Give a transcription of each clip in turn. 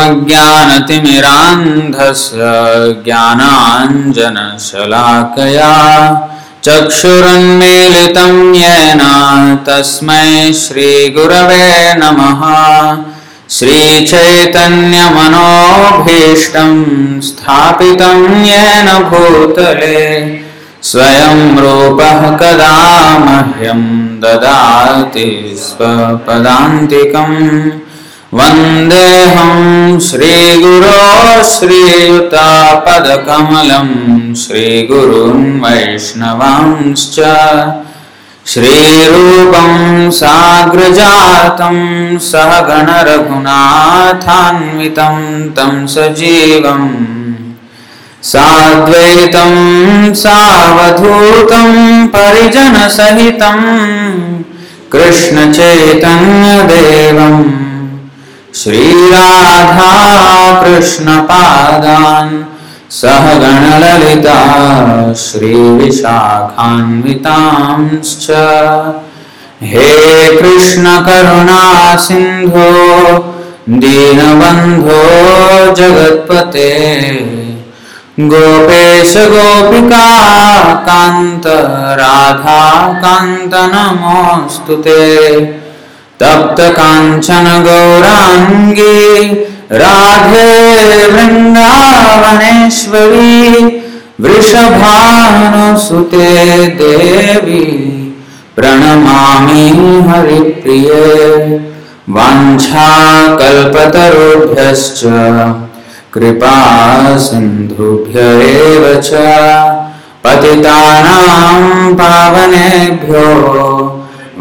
अज्ञानतिमिरान्धस्य ज्ञानाञ्जनशलाकया चक्षुरुन्मीलितं येन तस्मै श्रीगुरवे नमः। श्रीचैतन्यमनोभीष्टं स्थापितं येन भूतले। स्वयं रूपः कदा मह्यं ददाति स्वपदान्तिकम् वन्देऽहं श्रीगुरो श्रीयुतापदकमलं श्रीगुरुन् वैष्णवांश्च श्रीरूपं साग्रजातं सहगणरघुनाथान्वितं तं सजीवम् साद्वैतं सावधूतं परिजनसहितं कृष्णचैतन्यदेवम् श्रीराधा कृष्णपादान् सहगणललिता श्रीविशाखान्वितांश्च हे कृष्णकरुणा सिन्धो दीनबन्धो जगत्पते। गोपेश गोपिका कान्त राधा कान्त नमोऽस्तु ते तप्त काञ्चन गौराङ्गी राधे वृन्दावनेश्वरी वृषभानुसुते देवी प्रणमामि हरिप्रिये वाञ्छाकल्पतरुभ्यश्च कृपा सिन्धुभ्य एव च पतितानां पावनेभ्यो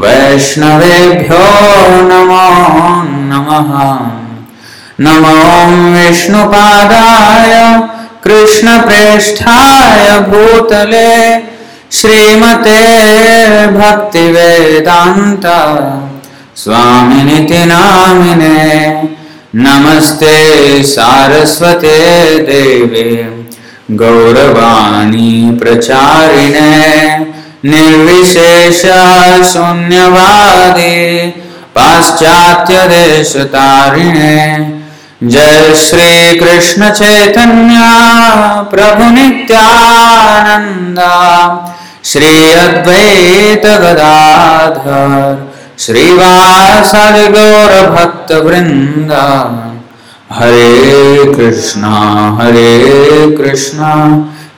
वैष्णवेभ्यो नमो नमः। नमो विष्णुपादाय कृष्णप्रेष्ठाय भूतले श्रीमते भक्तिवेदान्त स्वामिनिति नामिने। नमस्ते सारस्वते देवे। गौरवाणी प्रचारिणे। निर्विशेष शून्यवादी पाश्चात्यदेशतारिणे। जय श्री कृष्ण चैतन्य प्रभु नित्यानंद श्री अद्वैत गदाधर श्रीवासादि गौर भक्त वृंद Hare Krishna Hare Krishna,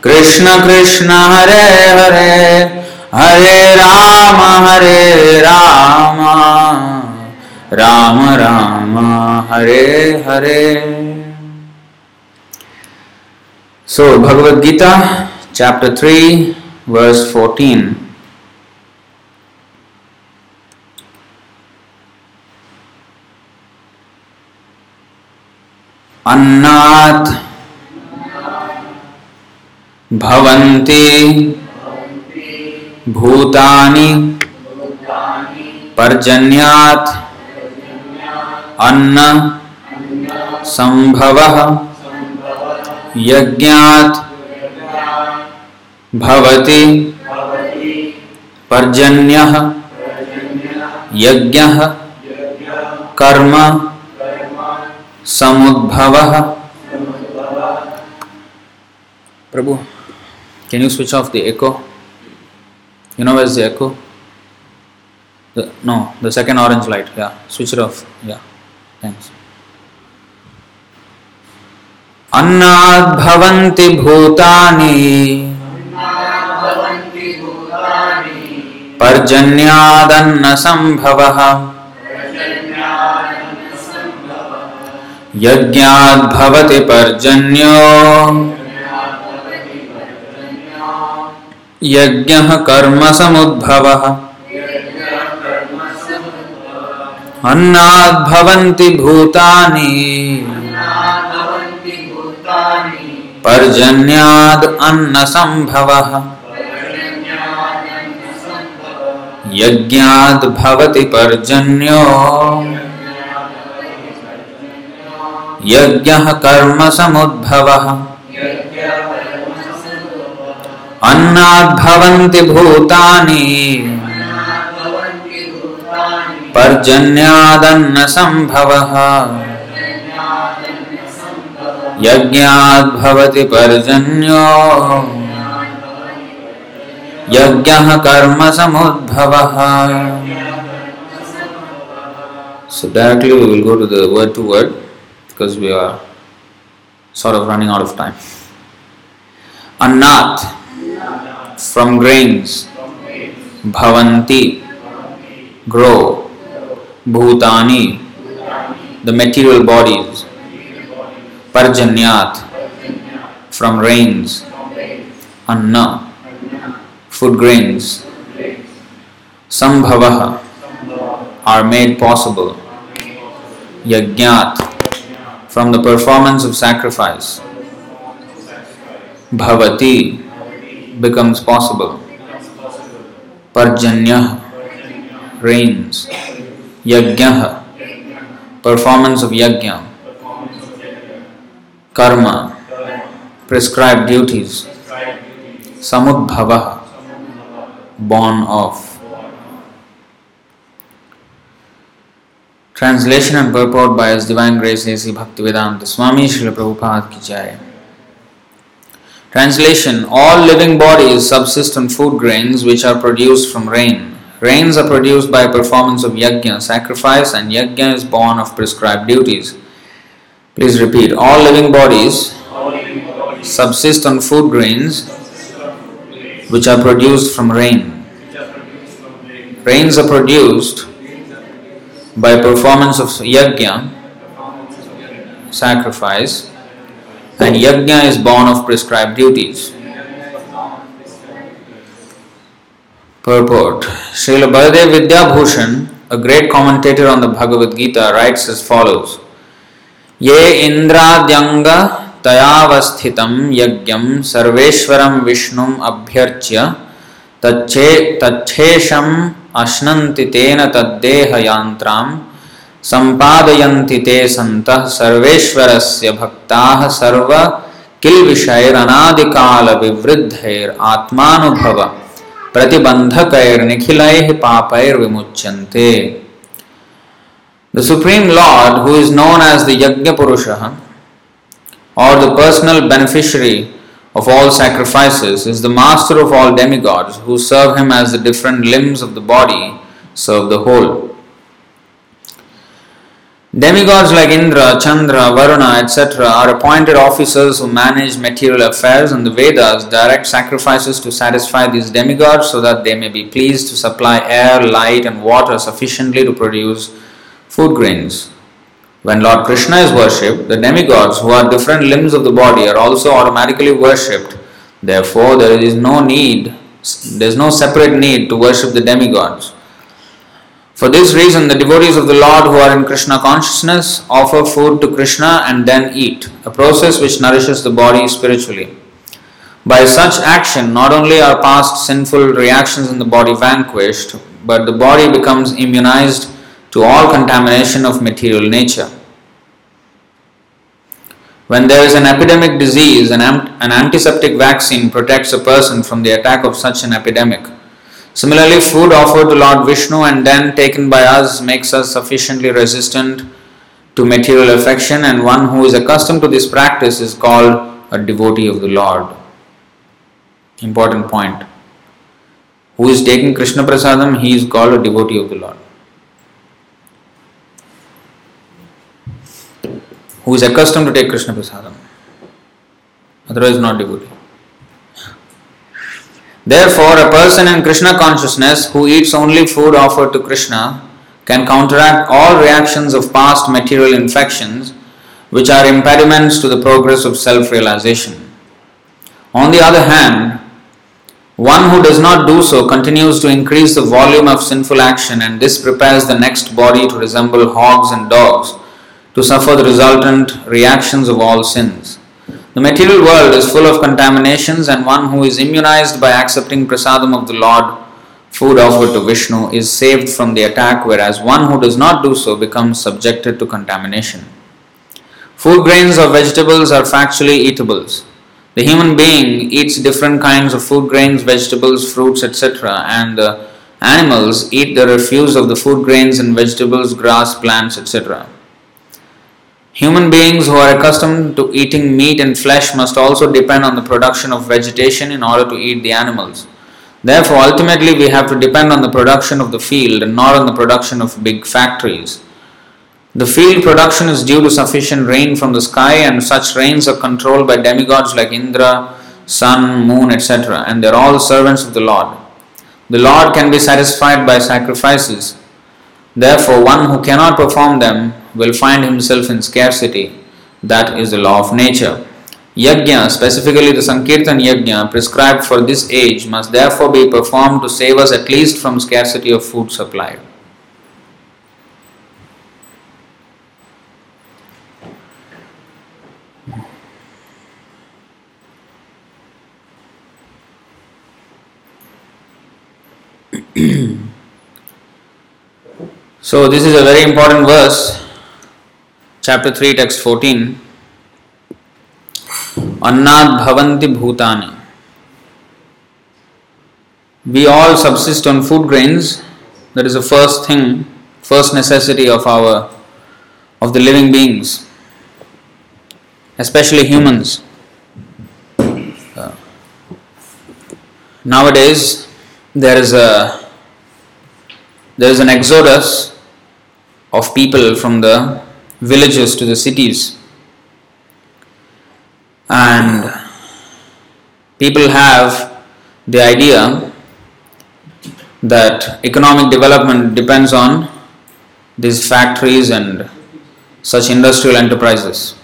Krishna Krishna, Hare Hare. Hare Rama Hare Rama. Rama Rama, Hare Hare. So Bhagavad Gita chapter three verse fourteen अन्नात् भवन्ति भूतानि पर्जन्यात् अन्न संभवः यज्ञात् भवति पर्जन्यः यज्ञः कर्म समुद्भवः। प्रभु, can you switch off the echo? You know where's the echo the, no the second orange light yeah switch it off yeah thanks अन्नाद् भवन्ति भूतानि पर्जन्यादन्न संभवः यज्ञाद् भवति पर्जन्यो यज्ञः कर्म समुद्भवः। अन्नाद् भवन्ति भूतानि। भवन्ति भूतानि पर्जन्याद् अन्नसम्भवः। यज्ञाद् भवति पर्जन्यो। यज्ञः कर्मसमुद्भवः अन्नाद् भवन्ति भूतानि पर्जन्यादन्नसम्भवः यज्ञाद् भवति पर्जन्यो यज्ञः कर्मसमुद्भवः So directly we will go to the word to word because we are sort of running out of time. Annat from grains, bhavanti. Grow, bhutani. The material bodies, parjanyat. From rains, anna. Food grains, sambhavaha. Are made possible, yajnat. From the performance of sacrifice, bhavati becomes possible, parjanya rains, yajna performance of yajna, karma prescribed duties, samudbhava born of. Translation and purport by His Divine Grace A.C. Bhaktivedanta Swami Srila Prabhupada Ki Jai. Translation All living bodies subsist on food grains which are produced from rain. Rains are produced by performance of yajna, sacrifice, and yajna is born of prescribed duties. Please repeat All living bodies subsist on food grains which are produced from rain. Rains are produced by performance of yajna, sacrifice, and yajna is born of prescribed duties. Purport Srila Baladev Vidyabhushan, a great commentator on the Bhagavad Gita, writes as follows Ye Indradyanga Tayavasthitam Yagyam Sarveshwaram Vishnum Abhyarchya Tachesham Ashnanti Tena Taddeha Yantram संपादयन्ति ते सन्तः सर्वेश्वरस्य भक्ताः सर्व किल विषयर अनादिकाल विवृद्धैर आत्मानुभव प्रतिबंधकैर the supreme lord who is known as the yajna purusha और the personal beneficiary of all sacrifices is the master of all demigods who serve him as the different limbs of the body serve the whole Demigods like Indra, Chandra, Varuna, etc., are appointed officers who manage material affairs, and the Vedas direct sacrifices to satisfy these demigods so that they may be pleased to supply air, light, and water sufficiently to produce food grains. When Lord Krishna is worshipped, the demigods, who are different limbs of the body, are also automatically worshipped. Therefore, there is no need, there is no separate need to worship the demigods. For this reason, the devotees of the Lord who are in Krishna consciousness offer food to Krishna and then eat, a process which nourishes the body spiritually. By such action, not only are past sinful reactions in the body vanquished, but the body becomes immunized to all contamination of material nature. When there is an epidemic disease, an, an antiseptic vaccine protects a person from the attack of such an epidemic. Similarly, food offered to Lord Vishnu and then taken by us makes us sufficiently resistant to material affection, and one who is accustomed to this practice is called a devotee of the Lord. Important point. Who is taking Krishna Prasadam, he is called a devotee of the Lord. who is accustomed to take Krishna Prasadam. Otherwise, not devotee. Therefore, a person in Krishna consciousness who eats only food offered to Krishna can counteract all reactions of past material infections which are impediments to the progress of self realization. On the other hand, one who does not do so continues to increase the volume of sinful action, and this prepares the next body to resemble hogs and dogs to suffer the resultant reactions of all sins. The material world is full of contaminations, and one who is immunized by accepting prasadam of the Lord, food offered to Vishnu, is saved from the attack, whereas one who does not do so becomes subjected to contamination. Food grains or vegetables are factually eatables. The human being eats different kinds of food grains, vegetables, fruits, etc., and the animals eat the refuse of the food grains and vegetables, grass, plants, etc. Human beings who are accustomed to eating meat and flesh must also depend on the production of vegetation in order to eat the animals. Therefore, ultimately, we have to depend on the production of the field and not on the production of big factories. The field production is due to sufficient rain from the sky, and such rains are controlled by demigods like Indra, sun, moon, etc., and they are all servants of the Lord. The Lord can be satisfied by sacrifices. Therefore, one who cannot perform them will find himself in scarcity. That is the law of nature. Yajna, specifically the Sankirtan Yajna prescribed for this age, must therefore be performed to save us at least from scarcity of food supply. so, this is a very important verse, chapter 3, text 14. Annad bhavanti bhutani. We all subsist on food grains. That is the first thing, first necessity of our of the living beings, especially humans. Uh, nowadays, there is a there is an exodus of people from the villages to the cities. And people have the idea that economic development depends on these factories and such industrial enterprises.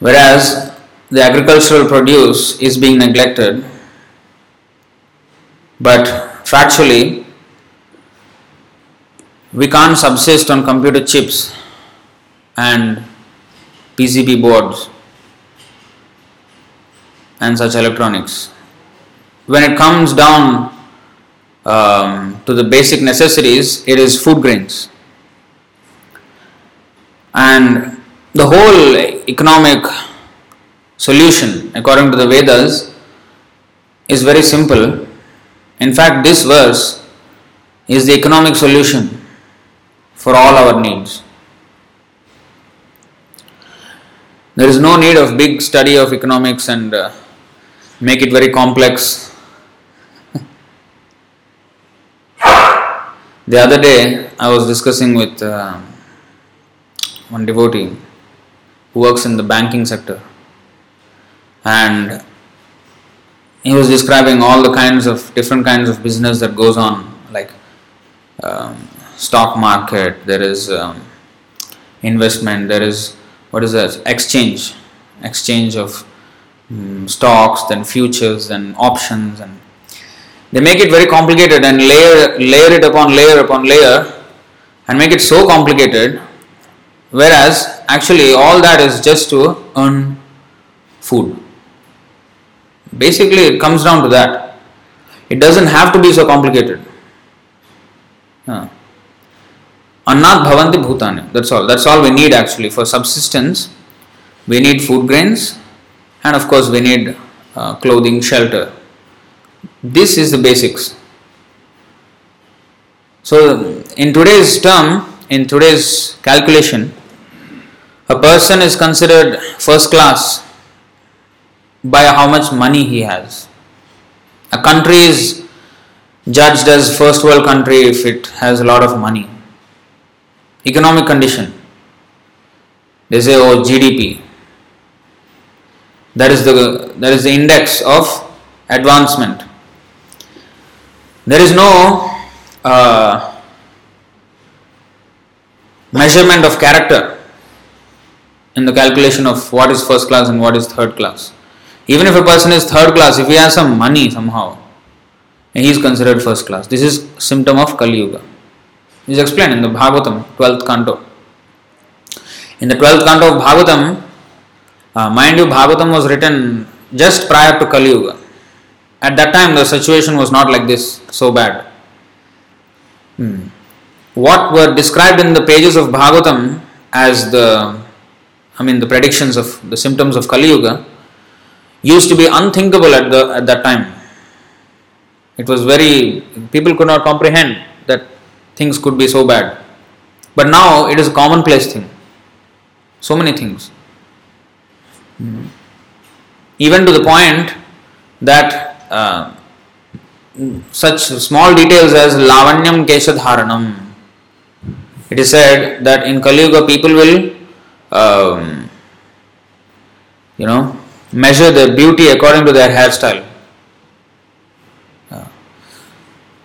Whereas the agricultural produce is being neglected but factually we can't subsist on computer chips and PCB boards and such electronics. When it comes down um, to the basic necessities, it is food grains. And the whole economic solution, according to the Vedas, is very simple. In fact, this verse is the economic solution for all our needs. There is no need of big study of economics and uh, make it very complex. the other day, I was discussing with uh, one devotee who works in the banking sector, and he was describing all the kinds of different kinds of business that goes on, like um, stock market. There is um, investment. There is what is that exchange exchange of um, stocks then futures and options and they make it very complicated and layer layer it upon layer upon layer and make it so complicated whereas actually all that is just to earn food basically it comes down to that it doesn't have to be so complicated huh. Annat bhavanti bhutani. That's all. That's all we need actually for subsistence. We need food grains, and of course we need uh, clothing, shelter. This is the basics. So, in today's term, in today's calculation, a person is considered first class by how much money he has. A country is judged as first world country if it has a lot of money economic condition. They say, oh, GDP. That is the that is the index of advancement. There is no uh, measurement of character in the calculation of what is first class and what is third class. Even if a person is third class, if he has some money somehow, he is considered first class. This is symptom of Kali Yuga is explained in the Bhagavatam, 12th canto. In the 12th canto of Bhagavatam, Uh, mind you, Bhagavatam was written just prior to Kali Yuga. At that time, the situation was not like this, so bad. Hmm. What were described in the pages of Bhagavatam as the, I mean, the predictions of the symptoms of Kali Yuga used to be unthinkable at the at that time. It was very people could not comprehend things could be so bad. But now it is a commonplace thing. So many things. Hmm. Even to the point that uh, such small details as lavanyam keshadharanam. It is said that in Kali Yuga people will, um, you know, measure their beauty according to their hairstyle. Uh,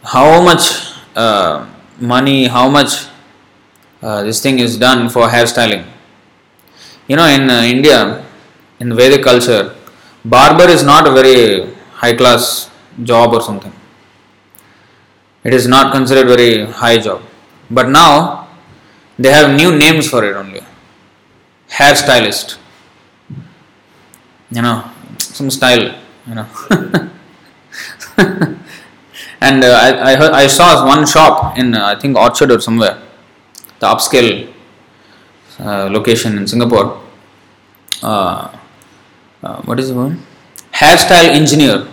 how much uh, money, how much uh, this thing is done for hairstyling? You know, in uh, India, in Vedic culture, barber is not a very high class job or something. It is not considered very high job. But now they have new names for it only. Hairstylist. You know, some style, you know. and uh, I, I, I saw one shop in uh, I think Orchard or somewhere, the upscale uh, location in Singapore. Uh, uh, what is the one? Hairstyle engineer.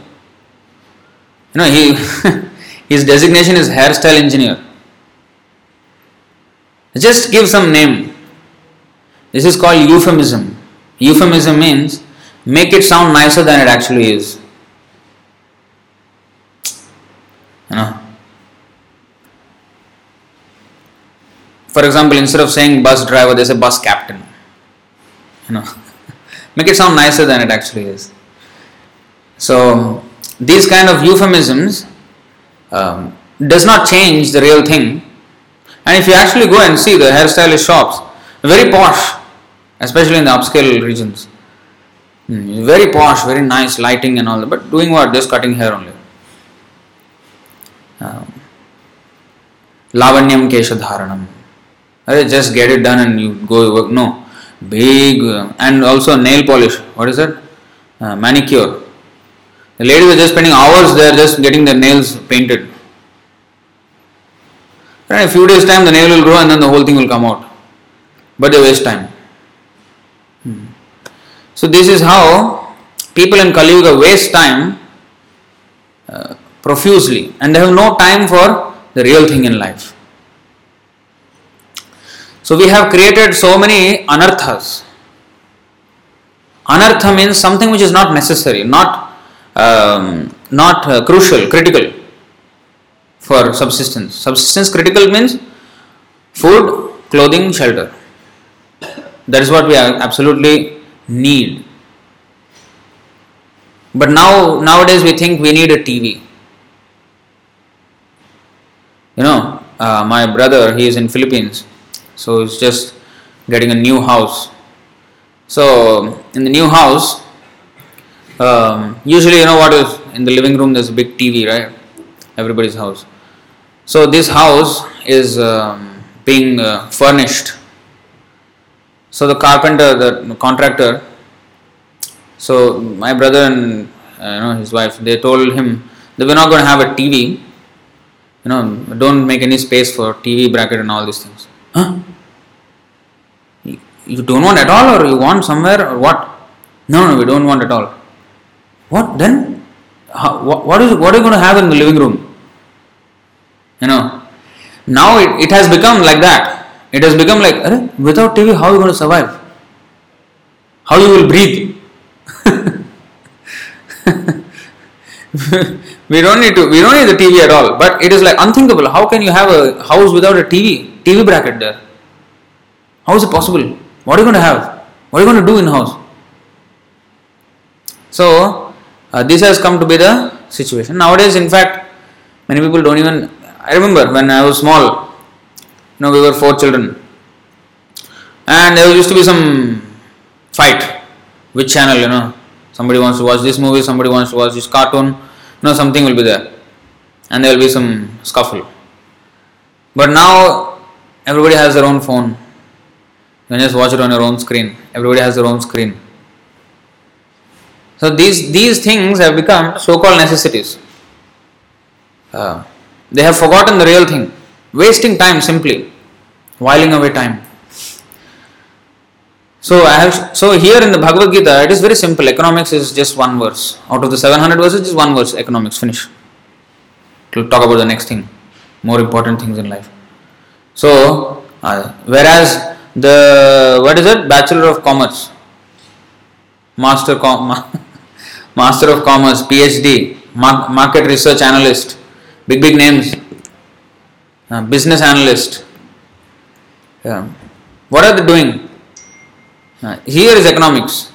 You know, he his designation is hairstyle engineer. Just give some name. This is called euphemism. Euphemism means make it sound nicer than it actually is. You know. For example, instead of saying bus driver, they say bus captain. You know, make it sound nicer than it actually is. So these kind of euphemisms um, does not change the real thing. And if you actually go and see the hairstylist shops, very posh, especially in the upscale regions, hmm, very posh, very nice lighting and all that, but doing what? Just cutting hair only. Lavanyam Kesha Dharanam. Just get it done and you go work. No. Big, and also nail polish. What is that? Uh, manicure the ladies were just spending hours there just getting their nails painted. In a few days' time, the nail will grow and then the whole thing will come out. But they waste time. Hmm. So, this is how people in Kali Yuga waste time uh, profusely and they have no time for the real thing in life. So, we have created so many anarthas. Anartha means something which is not necessary, not um, not uh, crucial, critical for subsistence. Subsistence critical means food, clothing, shelter. That is what we absolutely need. But now nowadays we think we need a TV. You know, uh, my brother he is in Philippines, so he's just getting a new house. So in the new house, um, usually you know what is in the living room there's a big TV, right? Everybody's house. So this house is um, being uh, furnished. So the carpenter, the contractor, so my brother and uh, you know his wife, they told him that we're not going to have a TV. You know, don't make any space for TV bracket and all these things. Huh? You don't want at all, or you want somewhere, or what? No, no, we don't want at all. What then? How, what, what is what are you going to have in the living room? You know, now it, it has become like that. It has become like, without TV, how are you going to survive? How you will breathe? we don't need to. We don't need the TV at all. But it is like unthinkable. How can you have a house without a TV? TV bracket there. How is it possible? What are you going to have? What are you going to do in house? So uh, this has come to be the situation. Nowadays, in fact, many people don't even. I remember when I was small, you know, we were four children, and there used to be some fight. Which channel, you know, somebody wants to watch this movie, somebody wants to watch this cartoon, you know, something will be there, and there will be some scuffle. But now everybody has their own phone. You can just watch it on your own screen. Everybody has their own screen. So these, these things have become so called necessities. Uh, they have forgotten the real thing, wasting time simply, whiling away time. So I have so here in the Bhagavad Gita it is very simple. Economics is just one verse. Out of the 700 verses, just one verse. Economics finish. To talk about the next thing, more important things in life. So uh, whereas the what is it? Bachelor of Commerce, Master Com- Master of Commerce, PhD, Market Research Analyst, big big names, uh, business analyst. Yeah. What are they doing? Here is economics.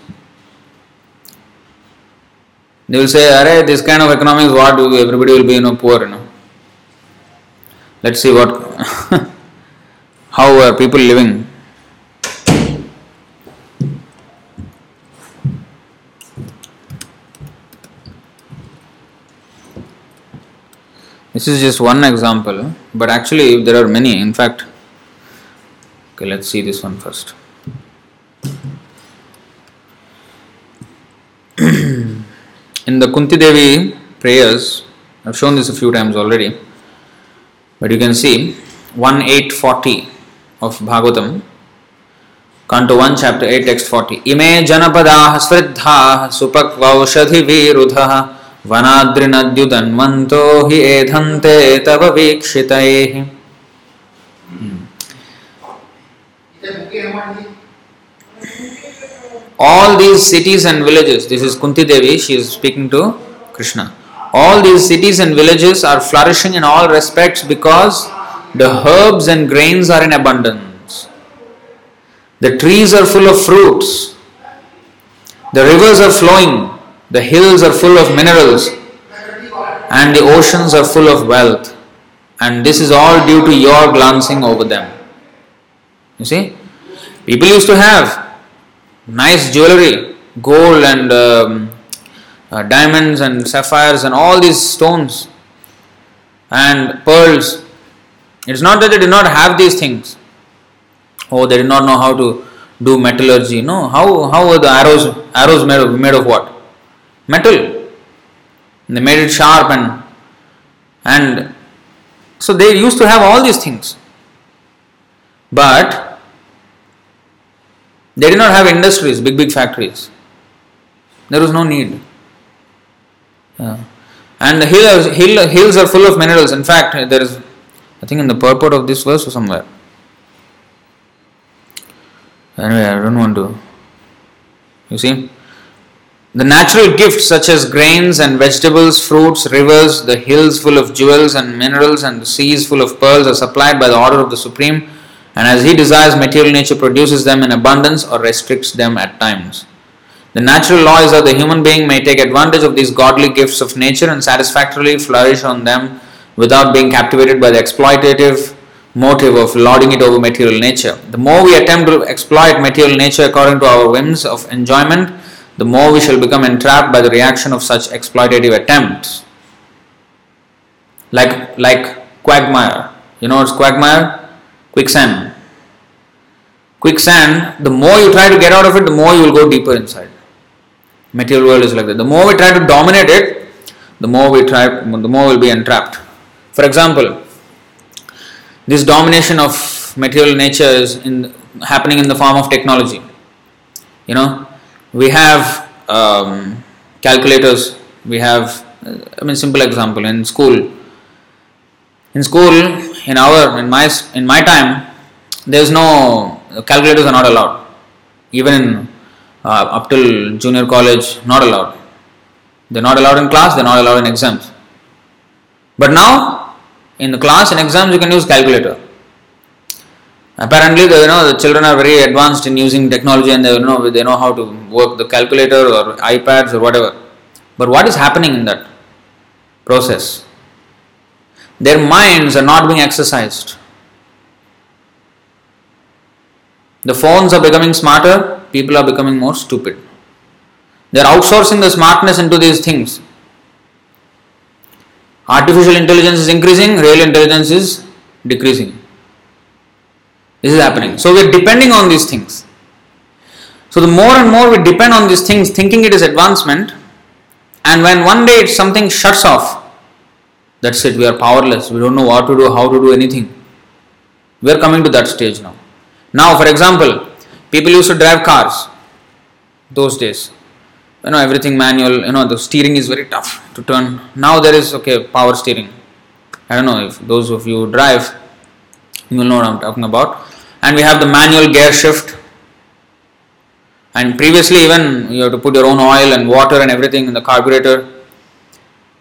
They will say, "Arey, this kind of economics, what do everybody will be, you know, poor, you know." Let's see what, how are people living. This is just one example, but actually if there are many. In fact, okay, let's see this one first. In the Kunti Devi prayers, I've shown this a few times already, but you can see 1840 of Bhagavatam, Canto 1, Chapter 8, Text 40. Ime janapada sriddha supakvaushadhi virudha वनाद्रिनद्युदन्वन्तो हि एधन्ते तव वीक्षितैः all these cities and villages, this is Kunti Devi, she is speaking to Krishna. All these cities and villages are flourishing in all respects because the herbs and grains are in abundance. The trees are full of fruits. The rivers are flowing. The hills are full of minerals. And the oceans are full of wealth. And this is all due to your glancing over them. You see? People used to have nice jewelry, gold and um, uh, diamonds and sapphires and all these stones and pearls. It's not that they did not have these things. Oh, they did not know how to do metallurgy. No, how how were the arrows arrows made of made of what? Metal. They made it sharp and and so they used to have all these things. But they did not have industries, big, big factories. There was no need. Yeah. And the hills, hill, hills are full of minerals. In fact, there is, I think, in the purport of this verse or somewhere. Anyway, I don't want to. You see? The natural gifts such as grains and vegetables, fruits, rivers, the hills full of jewels and minerals, and the seas full of pearls are supplied by the order of the Supreme and as he desires, material nature produces them in abundance or restricts them at times. The natural law is that the human being may take advantage of these godly gifts of nature and satisfactorily flourish on them without being captivated by the exploitative motive of lording it over material nature. The more we attempt to exploit material nature according to our whims of enjoyment, the more we shall become entrapped by the reaction of such exploitative attempts. Like, like quagmire. You know what's quagmire? Quicksand. Quicksand, the more you try to get out of it, the more you will go deeper inside. Material world is like that. The more we try to dominate it, the more we try, the more we'll be entrapped. For example, this domination of material nature is in, happening in the form of technology. You know, we have um, calculators. We have, I mean, simple example in school. In school, in our in my in my time there is no calculators are not allowed. Even in uh, up till junior college not allowed. They're not allowed in class they're not allowed in exams. But now in the class and exams you can use calculator. Apparently the, you know the children are very advanced in using technology and they know they know how to work the calculator or ipads or whatever. But what is happening in that process their minds are not being exercised. The phones are becoming smarter, people are becoming more stupid. They are outsourcing the smartness into these things. Artificial intelligence is increasing, real intelligence is decreasing. This is happening. So we are depending on these things. So the more and more we depend on these things, thinking it is advancement, and when one day something shuts off, that's it, we are powerless. We don't know what to do, how to do anything. We are coming to that stage now. Now, for example, people used to drive cars those days. You know, everything manual, you know, the steering is very tough to turn. Now there is, okay, power steering. I don't know if those of you drive, you will know what I'm talking about. And we have the manual gear shift. And previously, even you have to put your own oil and water and everything in the carburetor.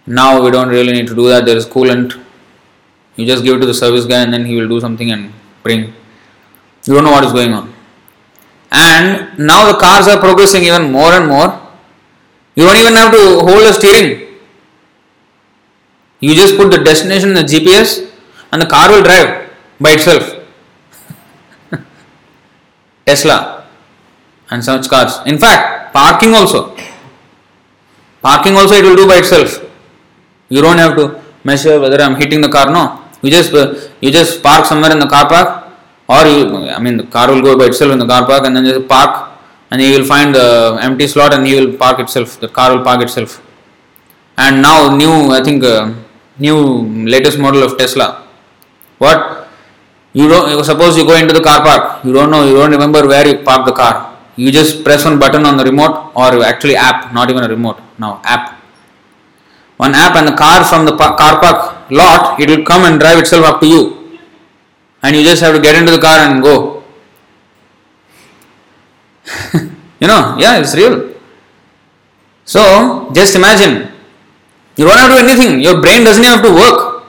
Now we don't really need to do that. There is coolant. You just give it to the service guy and then he will do something and bring. You don't know what is going on. And now the cars are progressing even more and more. You don't even have to hold a steering. You just put the destination in the GPS and the car will drive by itself. Tesla and such cars. In fact, parking also. Parking also it will do by itself. You don't have to measure whether I'm hitting the car. No, you just you just park somewhere in the car park, or you I mean the car will go by itself in the car park, and then just park, and you will find the empty slot, and you will park itself. The car will park itself. And now new I think uh, new latest model of Tesla. What you don't suppose you go into the car park, you don't know, you don't remember where you parked the car. You just press one button on the remote, or actually app, not even a remote. Now app. One app and the car from the car park lot, it will come and drive itself up to you, and you just have to get into the car and go. you know, yeah, it's real. So just imagine you don't have to do anything. Your brain doesn't have to work.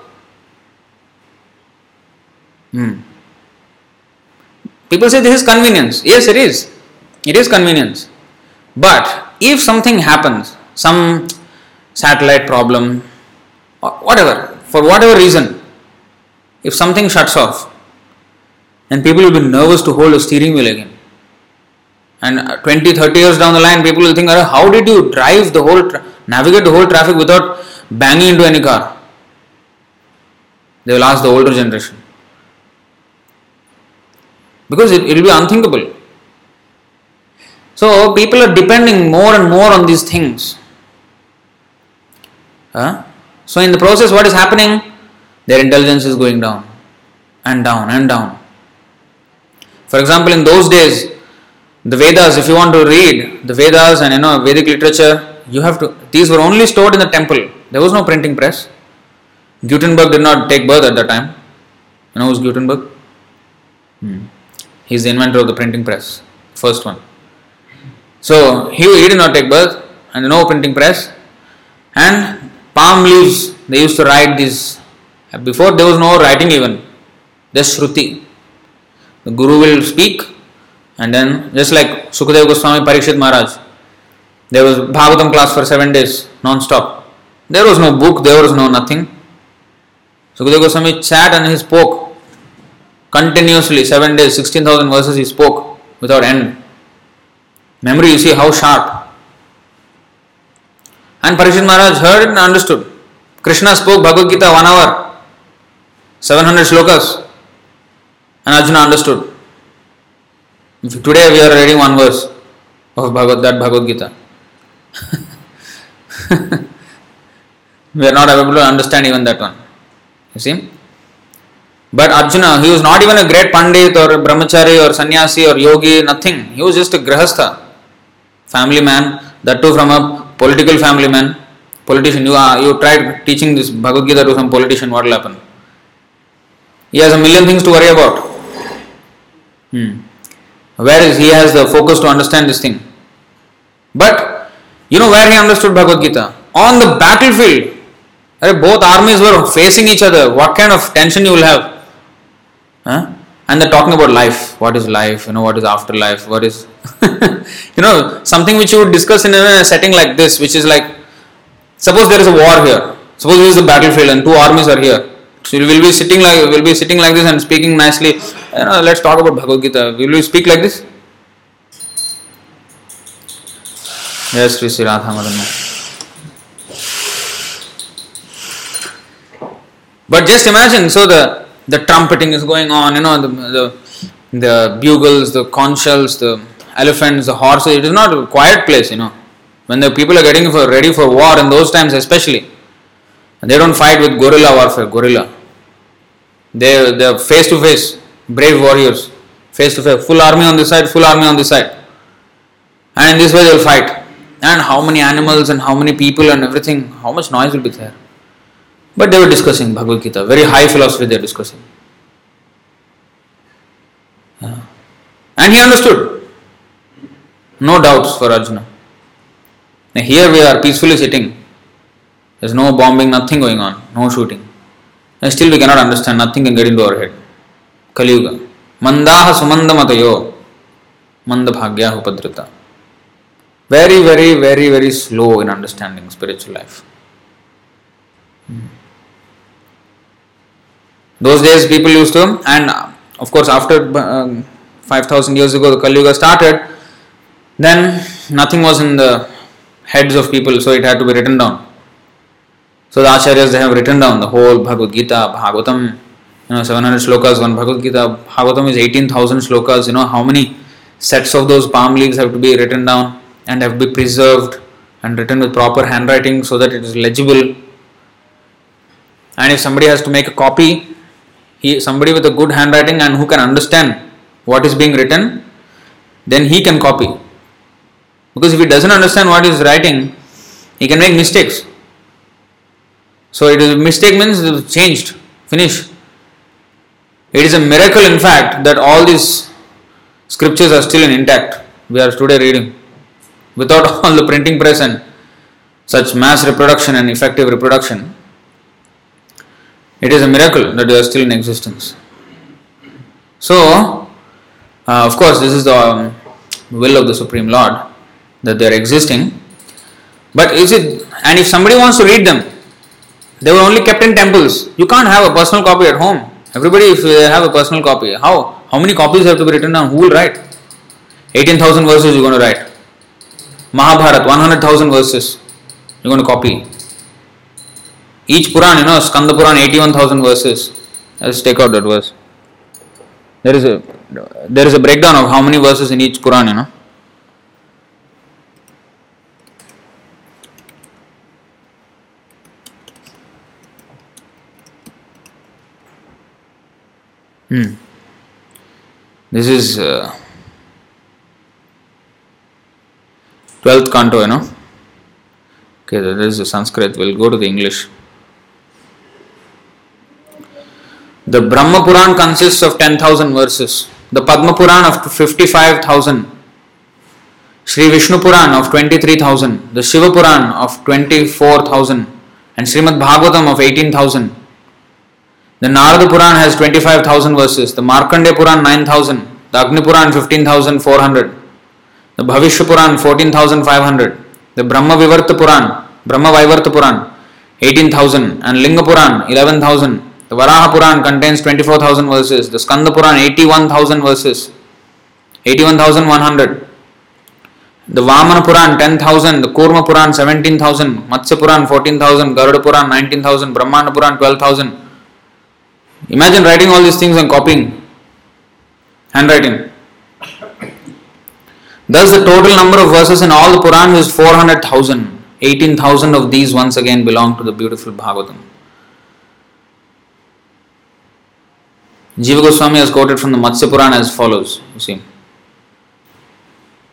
Hmm. People say this is convenience. Yes, it is. It is convenience. But if something happens, some satellite problem, or whatever, for whatever reason, if something shuts off, then people will be nervous to hold a steering wheel again. And uh, 20, 30 years down the line, people will think, how did you drive the whole, tra- navigate the whole traffic without banging into any car? They will ask the older generation. Because it will be unthinkable. So people are depending more and more on these things. So in the process, what is happening? Their intelligence is going down and down and down. For example, in those days, the Vedas, if you want to read the Vedas and you know Vedic literature, you have to. These were only stored in the temple. There was no printing press. Gutenberg did not take birth at that time. You know who's Gutenberg? Hmm. He's the inventor of the printing press, first one. So he, he did not take birth, and no printing press, and palm leaves. They used to write these. Uh, before there was no writing even. Just Shruti. The Guru will speak, and then just like Sukadeva Goswami Parikshit Maharaj, there was Bhagavatam class for seven days non-stop. There was no book, there was no nothing. Sukadeva Goswami sat and he spoke continuously, seven days, 16,000 verses he spoke without end. Memory, you see how sharp. And Parikshit Maharaj heard and understood. Krishna spoke Bhagavad Gita one hour, 700 slokas, and Arjuna understood. Today we are reading one verse of Bhagavad, that Bhagavad Gita. we are not able to understand even that one. You see? But Arjuna, he was not even a great Pandit or Brahmachari or Sannyasi or Yogi, nothing. He was just a Grahastha, family man, that too from a political family man, politician. You, are, you tried teaching this Bhagavad Gita to some politician, what will happen? He has a million things to worry about. Hmm. Whereas he has the focus to understand this thing. But you know where he understood Bhagavad Gita? On the battlefield. Both armies were facing each other. What kind of tension you will have? Huh? And they're talking about life. What is life? You know, what is afterlife? What is, you know, something which you would discuss in a setting like this, which is like, suppose there is a war here. Suppose there is a battlefield and two armies are here. So we will be sitting like we'll be sitting like this and speaking nicely. You know, let's talk about Bhagavad Gita. Will we speak like this? Yes, Sri Sri Radha Madan. But just imagine, so the the trumpeting is going on, you know, the the, the bugles, the conch shells, the elephants, the horses. It is not a quiet place, you know. When the people are getting for, ready for war in those times, especially, they don't fight with guerrilla warfare. Guerrilla. They they are face to face, brave warriors, face to face, full army on this side, full army on this side, and in this way they will fight. And how many animals and how many people and everything, how much noise will be there? But they were discussing Bhagavad Gita, very high philosophy they are discussing. Yeah. And he understood. No doubts for Arjuna. Now here we are peacefully sitting. There's no bombing, nothing going on, no shooting. And still we cannot understand, nothing can get into our head. Kali Yuga. Mandaha. Manda bhagya upadrita. Very, very, very, very slow in understanding spiritual life. Hmm. Those days people used to, and of course after uh, 5000 years ago the Kali Yuga started, then nothing was in the heads of people, so it had to be written down. So the acharyas they have written down the whole Bhagavad Gita, Bhagavatam, you know, 700 slokas, one Bhagavad Gita, Bhagavatam is 18,000 slokas, you know, how many sets of those palm leaves have to be written down and have to be preserved and written with proper handwriting so that it is legible. And if somebody has to make a copy, he somebody with a good handwriting and who can understand what is being written, then he can copy. Because if he doesn't understand what he is writing, he can make mistakes. So it is a mistake means changed, finished. It is a miracle, in fact, that all these scriptures are still intact. We are today reading. Without all the printing press and such mass reproduction and effective reproduction, it is a miracle that they are still in existence. So, uh, of course, this is the um, will of the Supreme Lord that they are existing. But is it, and if somebody wants to read them, they were only kept in temples. You can't have a personal copy at home. Everybody, if they have a personal copy, how? How many copies have to be written down? Who will write? 18,000 verses you're going to write. Mahabharata, 100,000 verses you're going to copy. Each Puran, you know, Skanda Puran, 81,000 verses. Let's take out that verse. There is a there is a breakdown of how many verses in each Puran, you know. Hmm. This is uh, 12th canto, you know. Okay, that is the Sanskrit. We'll go to the English. The Brahma Puran consists of 10,000 verses. The Padma Puran of 55,000. Sri Vishnu Puran of 23,000. The Shiva Puran of 24,000. And Srimad Bhagavatam of 18,000. The Narada Puran has 25,000 verses, the Markandeya Puran 9,000, the Agni Puran 15,400, the Bhavishya Puran 14,500, the Brahma Vivarta Puran, Brahma Vivarta Puran 18,000, and Linga Puran 11,000. The Varaha Puran contains 24,000 verses, the Skanda Puran 81,000 verses, 81,100. The Vamana Puran 10,000, the Kurma Puran 17,000, Matsya Puran 14,000, Garuda Puran 19,000, Brahmana Puran 12,000. Imagine writing all these things and copying, handwriting. Thus, the total number of verses in all the Purans is 400,000. 18,000 of these once again belong to the beautiful Bhagavatam. Jiva Goswami has quoted from the Matsya Purana as follows. You see.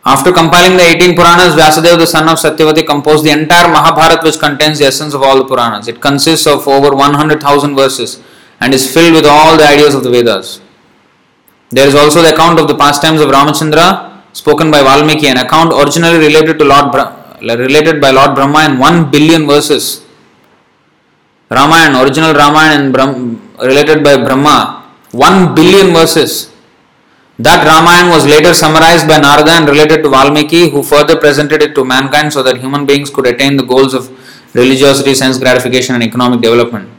After compiling the 18 Puranas, Vyasadeva, the son of Satyavati, composed the entire Mahabharata, which contains the essence of all the Puranas. It consists of over 100,000 verses and is filled with all the ideas of the Vedas. There is also the account of the pastimes of Ramachandra spoken by Valmiki, an account originally related to Lord Bra- related by Lord Brahma in 1 billion verses. Ramayana, original Ramayana and Brahm, related by Brahma, 1 billion verses. That Ramayana was later summarized by Narada and related to Valmiki, who further presented it to mankind so that human beings could attain the goals of religiosity, sense gratification, and economic development.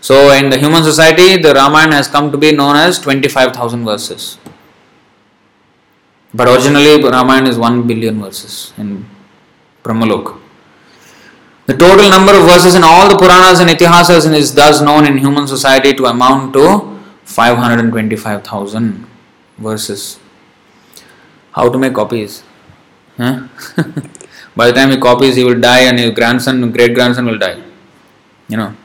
So, in the human society, the Ramayana has come to be known as 25,000 verses. But originally, Ramayana is 1 billion verses in Brahmalok. The total number of verses in all the Puranas and Itihasas is thus known in human society to amount to 525,000 verses. how to make copies. Huh? By the time he copies, he will die, and his grandson, great grandson, will die. You know.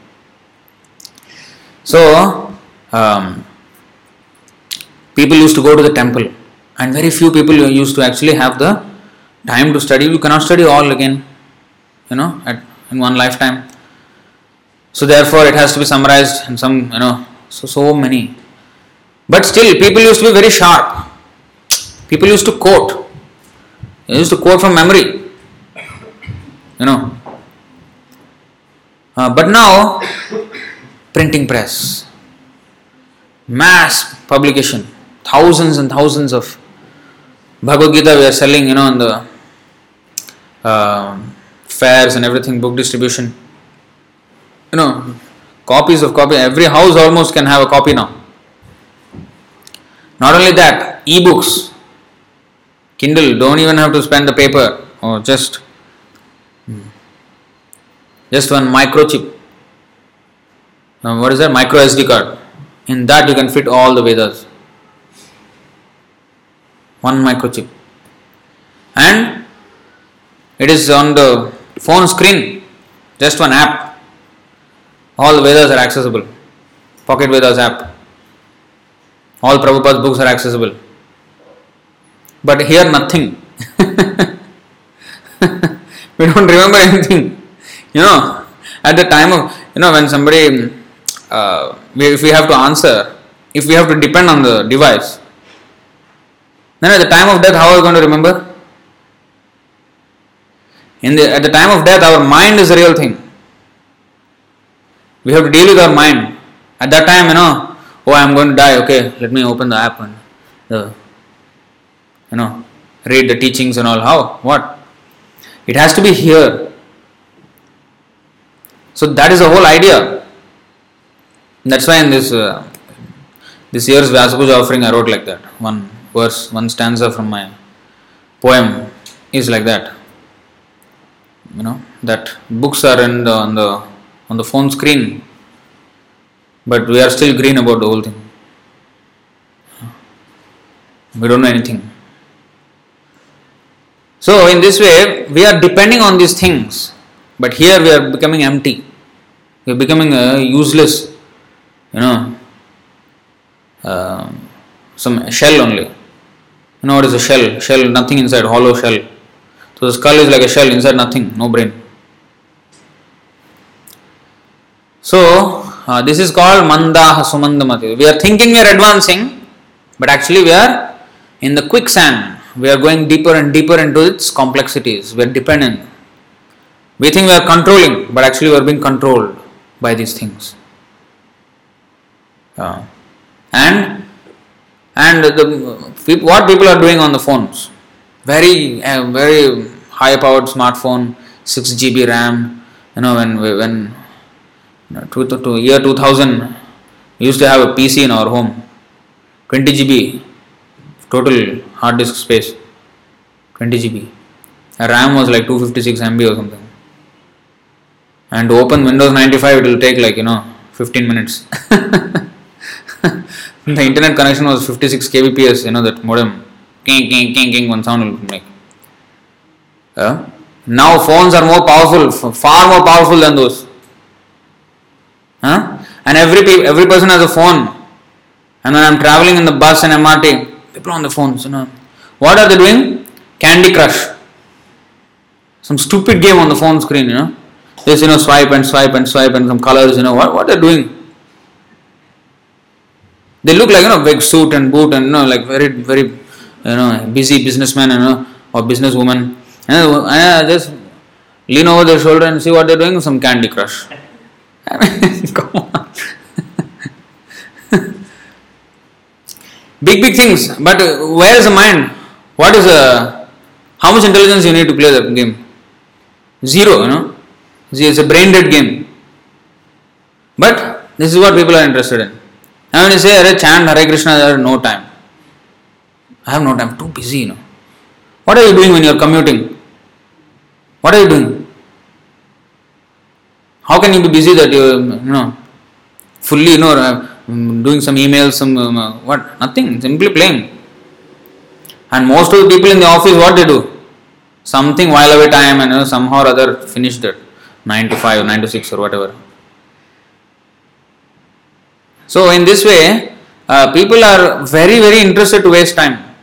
So, um, people used to go to the temple, and very few people used to actually have the time to study. You cannot study all again, you know, at, in one lifetime. So therefore, it has to be summarized in some, you know, so so many. But still, people used to be very sharp. People used to quote. They used to quote from memory. You know. Uh, but now, printing press, mass publication, thousands and thousands of Bhagavad Gita we are selling, you know, on the uh, fairs and everything, book distribution. You know, copies of copy. Every house almost can have a copy now. Not only that, e-books, Kindle. Don't even have to spend the paper or just just one microchip. Uh, what is that? Micro SD card. In that you can fit all the Vedas. One microchip. And it is on the phone screen. Just one app. All Vedas are accessible. Pocket Vedas app. All Prabhupada's books are accessible. But here nothing. we don't remember anything. You know, at the time of, you know, when somebody, uh, if we have to answer, if we have to depend on the device, then at the time of death, how are we going to remember? In the, at the time of death, our mind is the real thing. We have to deal with our mind. At that time, you know, oh, I am going to die. Okay, let me open the app and the, you know, read the teachings and all. How? What? It has to be here. So that is the whole idea. That's why in this uh, this year's Vyasapuja offering, I wrote like that. One verse, one stanza from my poem is like that. You know that books are in the, on the on the phone screen, but we are still green about the whole thing. We don't know anything. So, in this way, we are depending on these things, but here we are becoming empty. We are becoming uh, useless, you know, uh, some shell only. You know what is a shell? Shell, nothing inside, hollow shell. So, the skull is like a shell, inside nothing, no brain. So, uh, this is called Mandaha Sumandamati. We are thinking we are advancing, but actually we are in the quicksand. We are going deeper and deeper into its complexities. We are dependent. We think we are controlling, but actually we are being controlled by these things. Uh, and and the, what people are doing on the phones, very uh, very high powered smartphone, six GB RAM. You know when when to, to, year 2000 we used to have a PC in our home, 20 GB total hard disk space, 20 GB. RAM was like 256 MB or something. And to open Windows 95 it will take like you know 15 minutes. the internet connection was 56 kbps, you know that modem. King, king, king, king, one sound will make. Uh, now phones are more powerful, far more powerful than those. Huh? And every every person has a phone. And when I'm traveling in the bus and MRT, people on the phones, you know. What are they doing? Candy Crush. Some stupid game on the phone screen, you know. Just you know, swipe and swipe and swipe and some colors, you know, what, what they're doing. They look like, you know, big suit and boot and, you know, like very, very, you know, busy businessman, you know, or businesswoman. And uh, I uh, just lean over their shoulder and see what they're doing, some Candy Crush. Come on. big, big things. But uh, where is the mind? What is the. How much intelligence you need to play the game? Zero, you know. It's a brain dead game. But this is what people are interested in. And when you say, Hare chant Hare Krishna, there is no time. I have no time, I'm too busy, you know. What are you doing when you are commuting? What are you doing? How can you be busy that you, you know, fully, you know, doing some emails, some, um, what? Nothing, simply playing. And most of the people in the office, what they do? Something while away time and you know, somehow or other finish that 9 to 5, 9 to 6 or whatever. So, in this way, uh, people are very, very interested to waste time.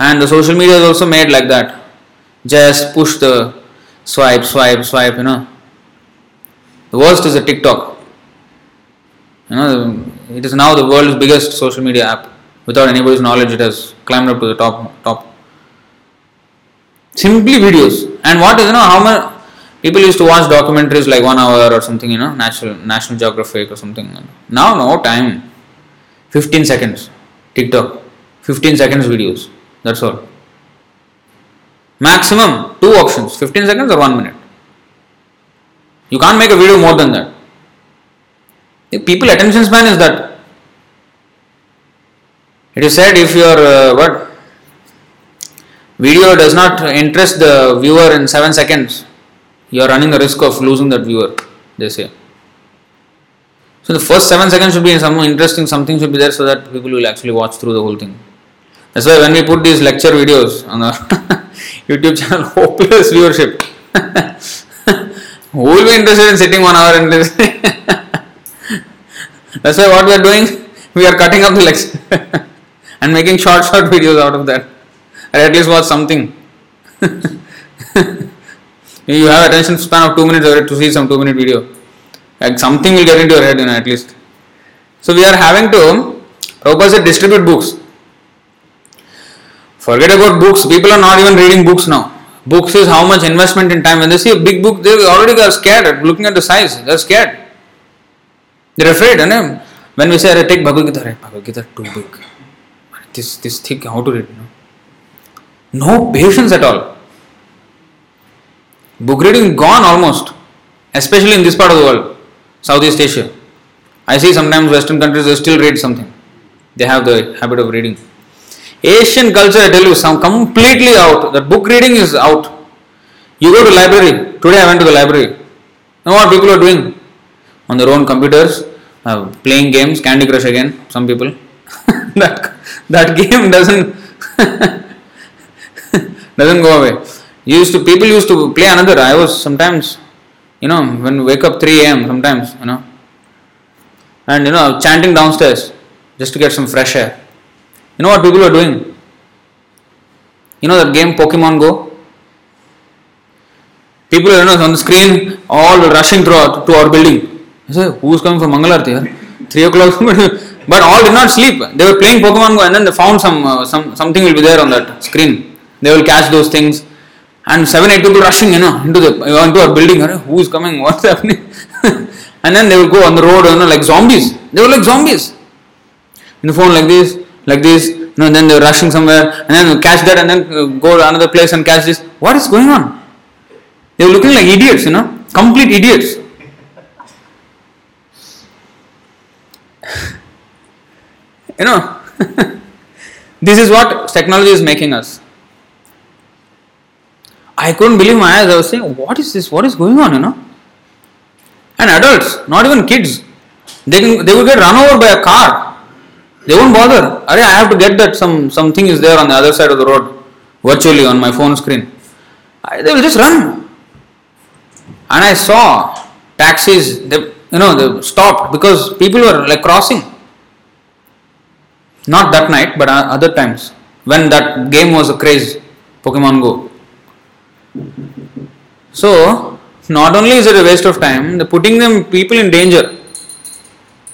And the social media is also made like that. Just push the swipe, swipe, swipe, you know. The worst is a TikTok. You know, it is now the world's biggest social media app. Without anybody's knowledge, it has climbed up to the top. top. Simply videos. And what is, you know, how much people used to watch documentaries like one hour or something, you know, National, National Geographic or something. Now, no time. 15 seconds. TikTok. 15 seconds videos. That's all. Maximum two options 15 seconds or 1 minute. You can't make a video more than that. People attention span is that. It is said if your uh, what video does not interest the viewer in 7 seconds, you are running the risk of losing that viewer, they say. So the first 7 seconds should be some interesting, something should be there so that people will actually watch through the whole thing. That's why when we put these lecture videos on our YouTube channel, hopeless viewership. Who will be interested in sitting one hour and listening? That's why what we are doing, we are cutting up the lecture and making short, short videos out of that. Or at least watch something. you have attention span of two minutes already to see some two minute video. Like something will get into your head, you know, at least. So we are having to, Prabhupada said, distribute books. Forget about books. People are not even reading books now. Books is how much investment in time. When they see a big book, they already are scared at looking at the size. They're scared. They're afraid. And when we say, I take Bhagavad Gita, right? Bhagavad Gita too big. This, this thick, how to read? No? no patience at all. Book reading gone almost, especially in this part of the world, Southeast Asia. I see sometimes Western countries they still read something. They have the habit of reading. Asian culture, I tell you, some completely out. The book reading is out. You go to library. Today I went to the library. Know what people are doing? On their own computers, uh, playing games, Candy Crush again, some people. that, that game doesn't doesn't go away. Used to people used to play another. I was sometimes, you know, when wake up 3 a.m. sometimes, you know, and you know, chanting downstairs just to get some fresh air. You know what people are doing? You know that game Pokemon Go? People you know, on the screen all rushing through our, to our building. I say, who's coming for Mangalarti here? 3 o'clock. but all did not sleep. They were playing Pokemon Go and then they found some, uh, some something will be there on that screen. They will catch those things. And 7 8 people rushing, you know, into, the, into our building. Who is coming? What's happening? and then they will go on the road, you know, like zombies. They were like zombies. In the phone like this, like this, you know, then they're rushing somewhere and then catch that and then uh, go to another place and catch this. What is going on? They're looking like idiots, you know, complete idiots. you know, this is what technology is making us. I couldn't believe my eyes. I was saying, what is this? What is going on, you know? And adults, not even kids, they, can, they will get run over by a car they won't bother. I have to get that some something is there on the other side of the road virtually on my phone screen. I, they will just run. And I saw taxis, they, you know, they stopped because people were like crossing. Not that night, but uh, other times when that game was a craze, Pokemon Go. So, not only is it a waste of time, they're putting them people in danger.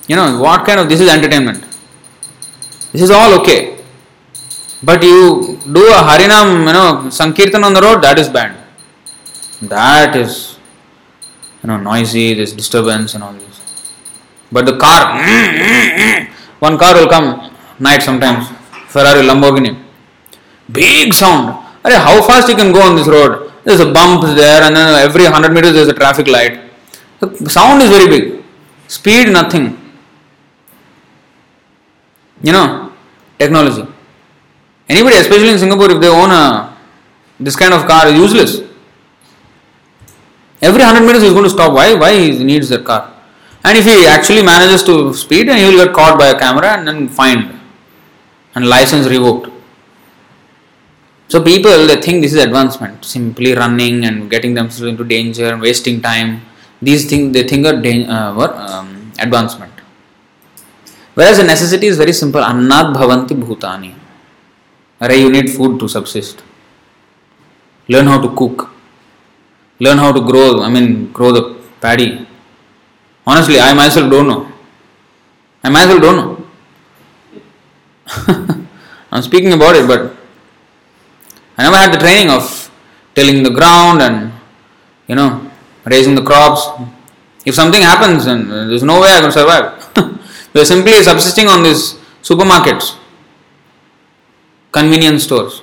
You know, what kind of this is entertainment? This is all okay. But you do a Harinam, you know, Sankirtan on the road, that is bad. That is, you know, noisy, there's disturbance and all this. But the car, mm, mm, mm, one car will come night sometimes, Ferrari, Lamborghini. Big sound. how fast you can go on this road? There's a bump there, and then every 100 meters there's a traffic light. The sound is very big. Speed, nothing you know, technology. Anybody, especially in Singapore, if they own a this kind of car, is useless. Every 100 meters he's going to stop. Why? Why he needs that car? And if he actually manages to speed, then he will get caught by a camera and then fined and license revoked. So people they think this is advancement, simply running and getting themselves into danger and wasting time. These things they think are uh, what, um, advancement. Whereas the necessity is very simple. Annat bhavanti bhutani. Array, you need food to subsist. Learn how to cook. Learn how to grow. I mean, grow the paddy. Honestly, I myself don't know. I myself don't know. I'm speaking about it, but I never had the training of tilling the ground and you know raising the crops. If something happens and uh, there's no way I can survive, we're simply subsisting on these supermarkets, convenience stores.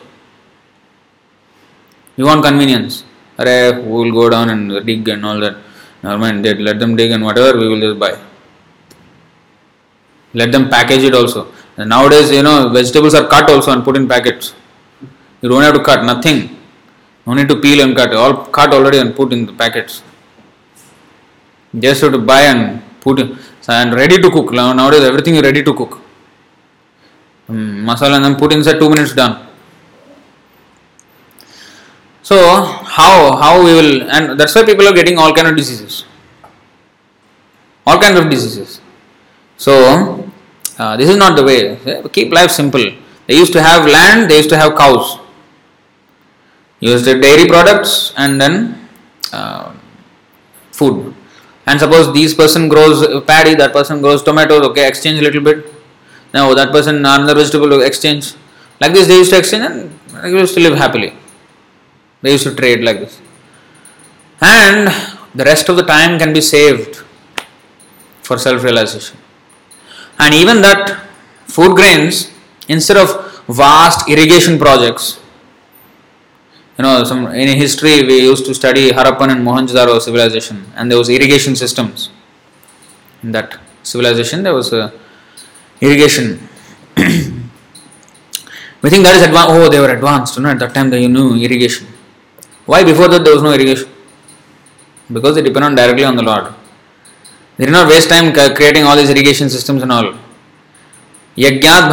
You want convenience? Array, we will go down and dig and all that. Never mind, let them dig and whatever we will just buy. Let them package it also. And nowadays, you know, vegetables are cut also and put in packets. You don't have to cut nothing. No need to peel and cut. All cut already and put in the packets. Just have to buy and put in, and ready to cook. Nowadays, everything is ready to cook. Um, masala and then put inside two minutes done. So how how we will and that's why people are getting all kind of diseases. All kinds of diseases. So uh, this is not the way. Keep life simple. They used to have land, they used to have cows. Used the dairy products and then uh, food. And suppose this person grows paddy, that person grows tomatoes, okay, exchange a little bit. Now that person another vegetable exchange. Like this they used to exchange and they used to live happily. They used to trade like this. And the rest of the time can be saved for self realization. And even that food grains, instead of vast irrigation projects, you know, some in history we used to study Harappan and Mohenjo-daro civilization, and there was irrigation systems. In that civilization, there was a irrigation. we think that is advanced. Oh, they were advanced. You know, at that time they knew irrigation. Why before that there was no irrigation? Because they depend on directly on the Lord. They did not waste time creating all these irrigation systems and all. Yagyat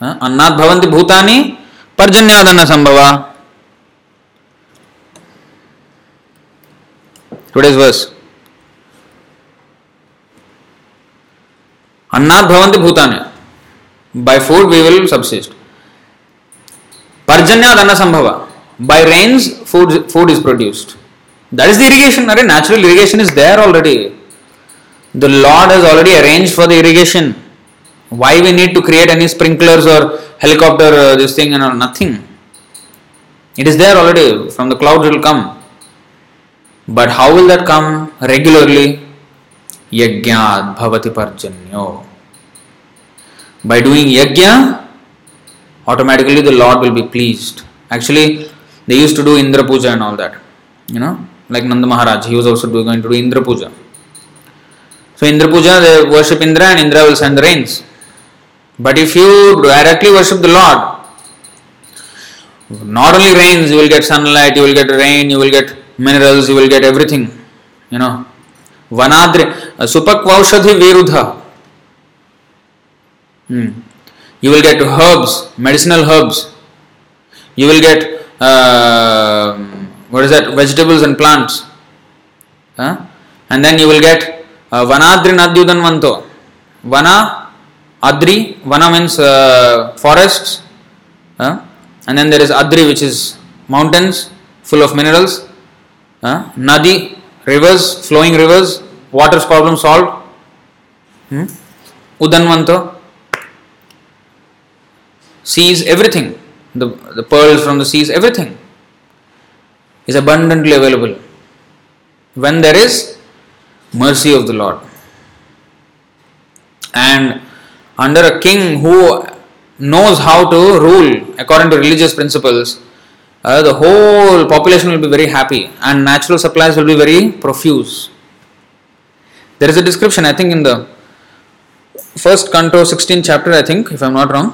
bhavati parjanya. Annat bhavanti bhutani parjanyadana sambhava. Today's verse. Annat bhavanti bhutani. By food we will subsist. Parjanyadana sambhava. By rains food, food is produced. That is the irrigation. Right? Natural irrigation is there already. The Lord has already arranged for the irrigation. Why we need to create any sprinklers or helicopter uh, this thing and? Nothing. It is there already. From the clouds it will come. But how will that come regularly? Yagyad bhavati parjanyo. By doing yajna, automatically the Lord will be pleased. Actually, they used to do Indra Puja and all that. You know, like Nanda Maharaj, he was also going to do Indra Puja. So Indra Puja, they worship Indra and Indra will send the rains. But if you directly worship the Lord, not only rains, you will get sunlight, you will get rain, you will get minerals, you will get everything. You know, Vanadri, Supakvaushadhi Virudha. Hmm. You will get herbs, medicinal herbs. You will get uh, what is that? Vegetables and plants. Huh? And then you will get uh, Vanadri Nadyudanvanto. Vana, Adri, Vana means uh, forests. Huh? And then there is Adri, which is mountains full of minerals. Huh? Nadi, rivers, flowing rivers, water's problem solved. Hmm? Udanvanto, seas, everything. The, the pearls from the seas, everything is abundantly available when there is mercy of the Lord. And under a king who knows how to rule according to religious principles, uh, the whole population will be very happy and natural supplies will be very profuse. There is a description, I think, in the first canto, 16th chapter, I think, if I am not wrong,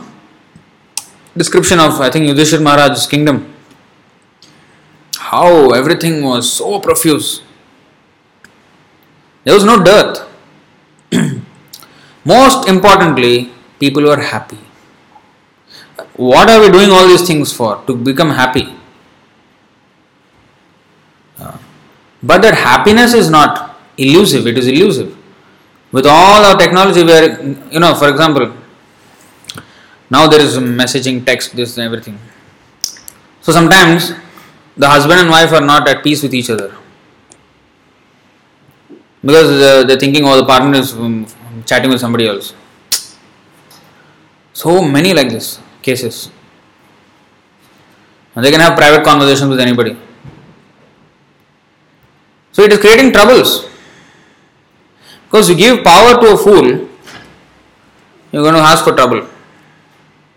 description of, I think, Yudhishthir Maharaj's kingdom. How everything was so profuse. There was no dearth. Most importantly, people were happy. what are we doing all these things for? To become happy. Uh, but that happiness is not elusive, it is elusive. With all our technology, we are, you know, for example, now there is messaging, text, this, and everything. So sometimes the husband and wife are not at peace with each other because they're thinking, oh, the partner is um, chatting with somebody else. So many like this cases. And they can have private conversations with anybody. So it is creating troubles. Because you give power to a fool, you're going to ask for trouble.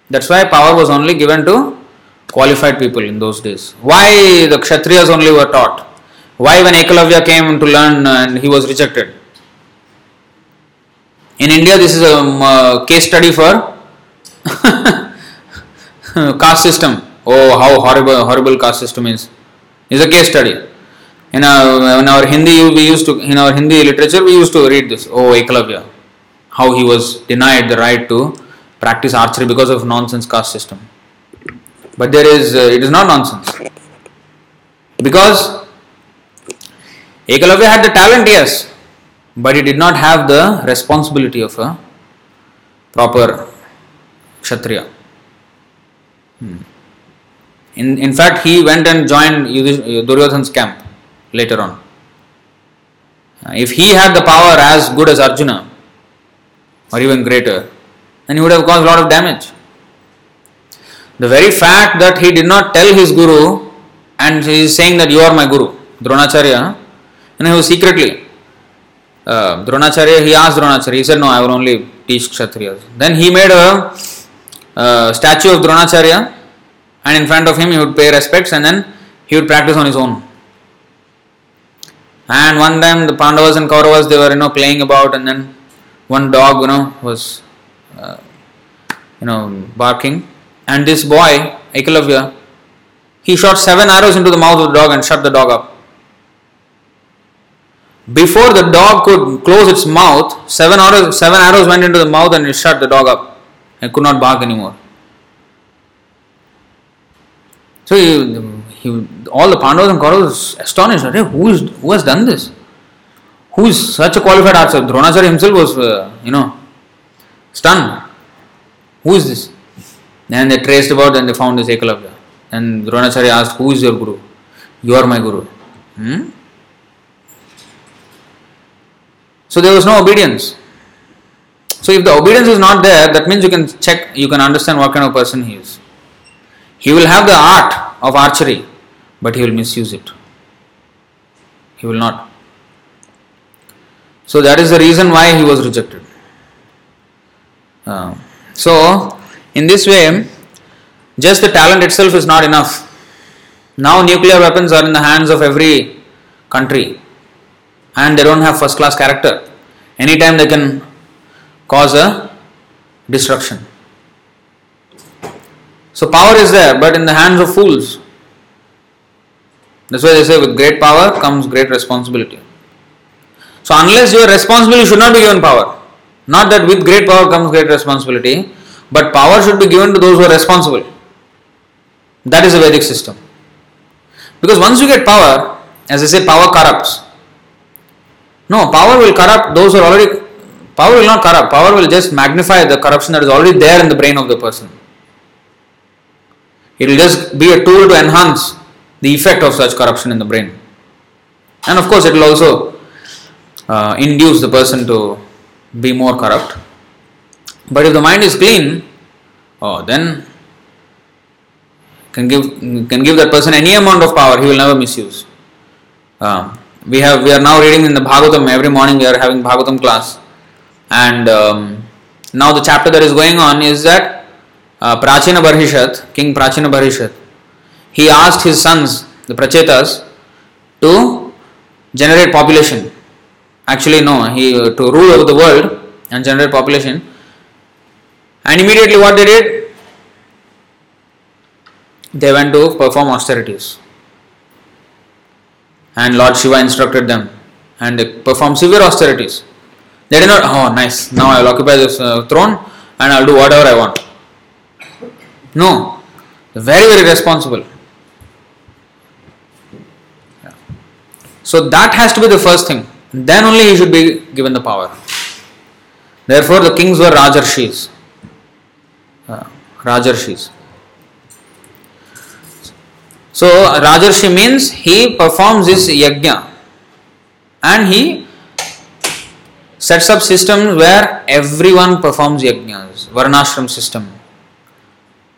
That's why power was only given to qualified people in those days. Why the Kshatriyas only were taught? Why when Ekalavya came to learn uh, and he was rejected? In India, this is a um, case study for caste system. Oh, how horrible, horrible caste system is. Is a case study. In our, in our Hindi, we used to in our Hindi literature, we used to read this. Oh, Ekalavya, how he was denied the right to practice archery because of nonsense caste system. But there is, uh, it is not nonsense. Because Ekalavya had the talent, yes, but he did not have the responsibility of a proper Kshatriya. Hmm. In, in fact, he went and joined Duryodhan's camp later on. If he had the power as good as Arjuna, or even greater, then he would have caused a lot of damage. The very fact that he did not tell his guru and he is saying that you are my guru, Dronacharya, and he was secretly. Uh, Dronacharya, he asked Dronacharya, he said, No, I will only teach Kshatriyas. Then he made a, statue of Dronacharya and in front of him he would pay respects and then he would practice on his own. And one time the Pandavas and Kauravas they were you know playing about and then one dog you know was uh, you know barking and this boy, Ekalavya, he shot seven arrows into the mouth of the dog and shut the dog up. Before the dog could close its mouth, seven arrows, seven arrows went into the mouth and it shut the dog up and could not bark anymore. So he, he, all the Pandavas and Kauravas astonished. Hey, who is who has done this? Who is such a qualified archer? Dronacharya himself was, uh, you know, stunned. Who is this? Then they traced about and they found this Ekalavya. And Dronacharya asked, Who is your guru? You are my guru. Hmm? So there was no obedience. So if the obedience is not there, that means you can check, you can understand what kind of person he is. He will have the art of archery, but he will misuse it. He will not. So that is the reason why he was rejected. Uh, so in this way, just the talent itself is not enough. Now, nuclear weapons are in the hands of every country and they don't have first class character. Anytime they can cause a destruction. So, power is there, but in the hands of fools. That's why they say with great power comes great responsibility. So, unless you are responsible, you should not be given power. Not that with great power comes great responsibility. But power should be given to those who are responsible. That is a Vedic system. Because once you get power, as I say, power corrupts. No, power will corrupt those who are already. Power will not corrupt. Power will just magnify the corruption that is already there in the brain of the person. It will just be a tool to enhance the effect of such corruption in the brain. And of course, it will also uh, induce the person to be more corrupt. But if the mind is clean, oh, then can give can give that person any amount of power. He will never misuse. Uh, we have we are now reading in the Bhagavatam every morning. We are having Bhagavatam class, and um, now the chapter that is going on is that uh, Prachina Barhishat, King Prachina Barhishat, he asked his sons, the Prachetas, to generate population. Actually, no, he uh, to rule over the world and generate population. And immediately what they did? They went to perform austerities. And Lord Shiva instructed them. And they performed severe austerities. They did not, oh nice, now I will occupy this uh, throne and I will do whatever I want. No, very, very responsible. So that has to be the first thing. Then only he should be given the power. Therefore, the kings were Rajarshis. Uh, Rajarshis. So, Rajarshi means he performs this yajna. And he sets up systems where everyone performs yajnas, Varnashram system,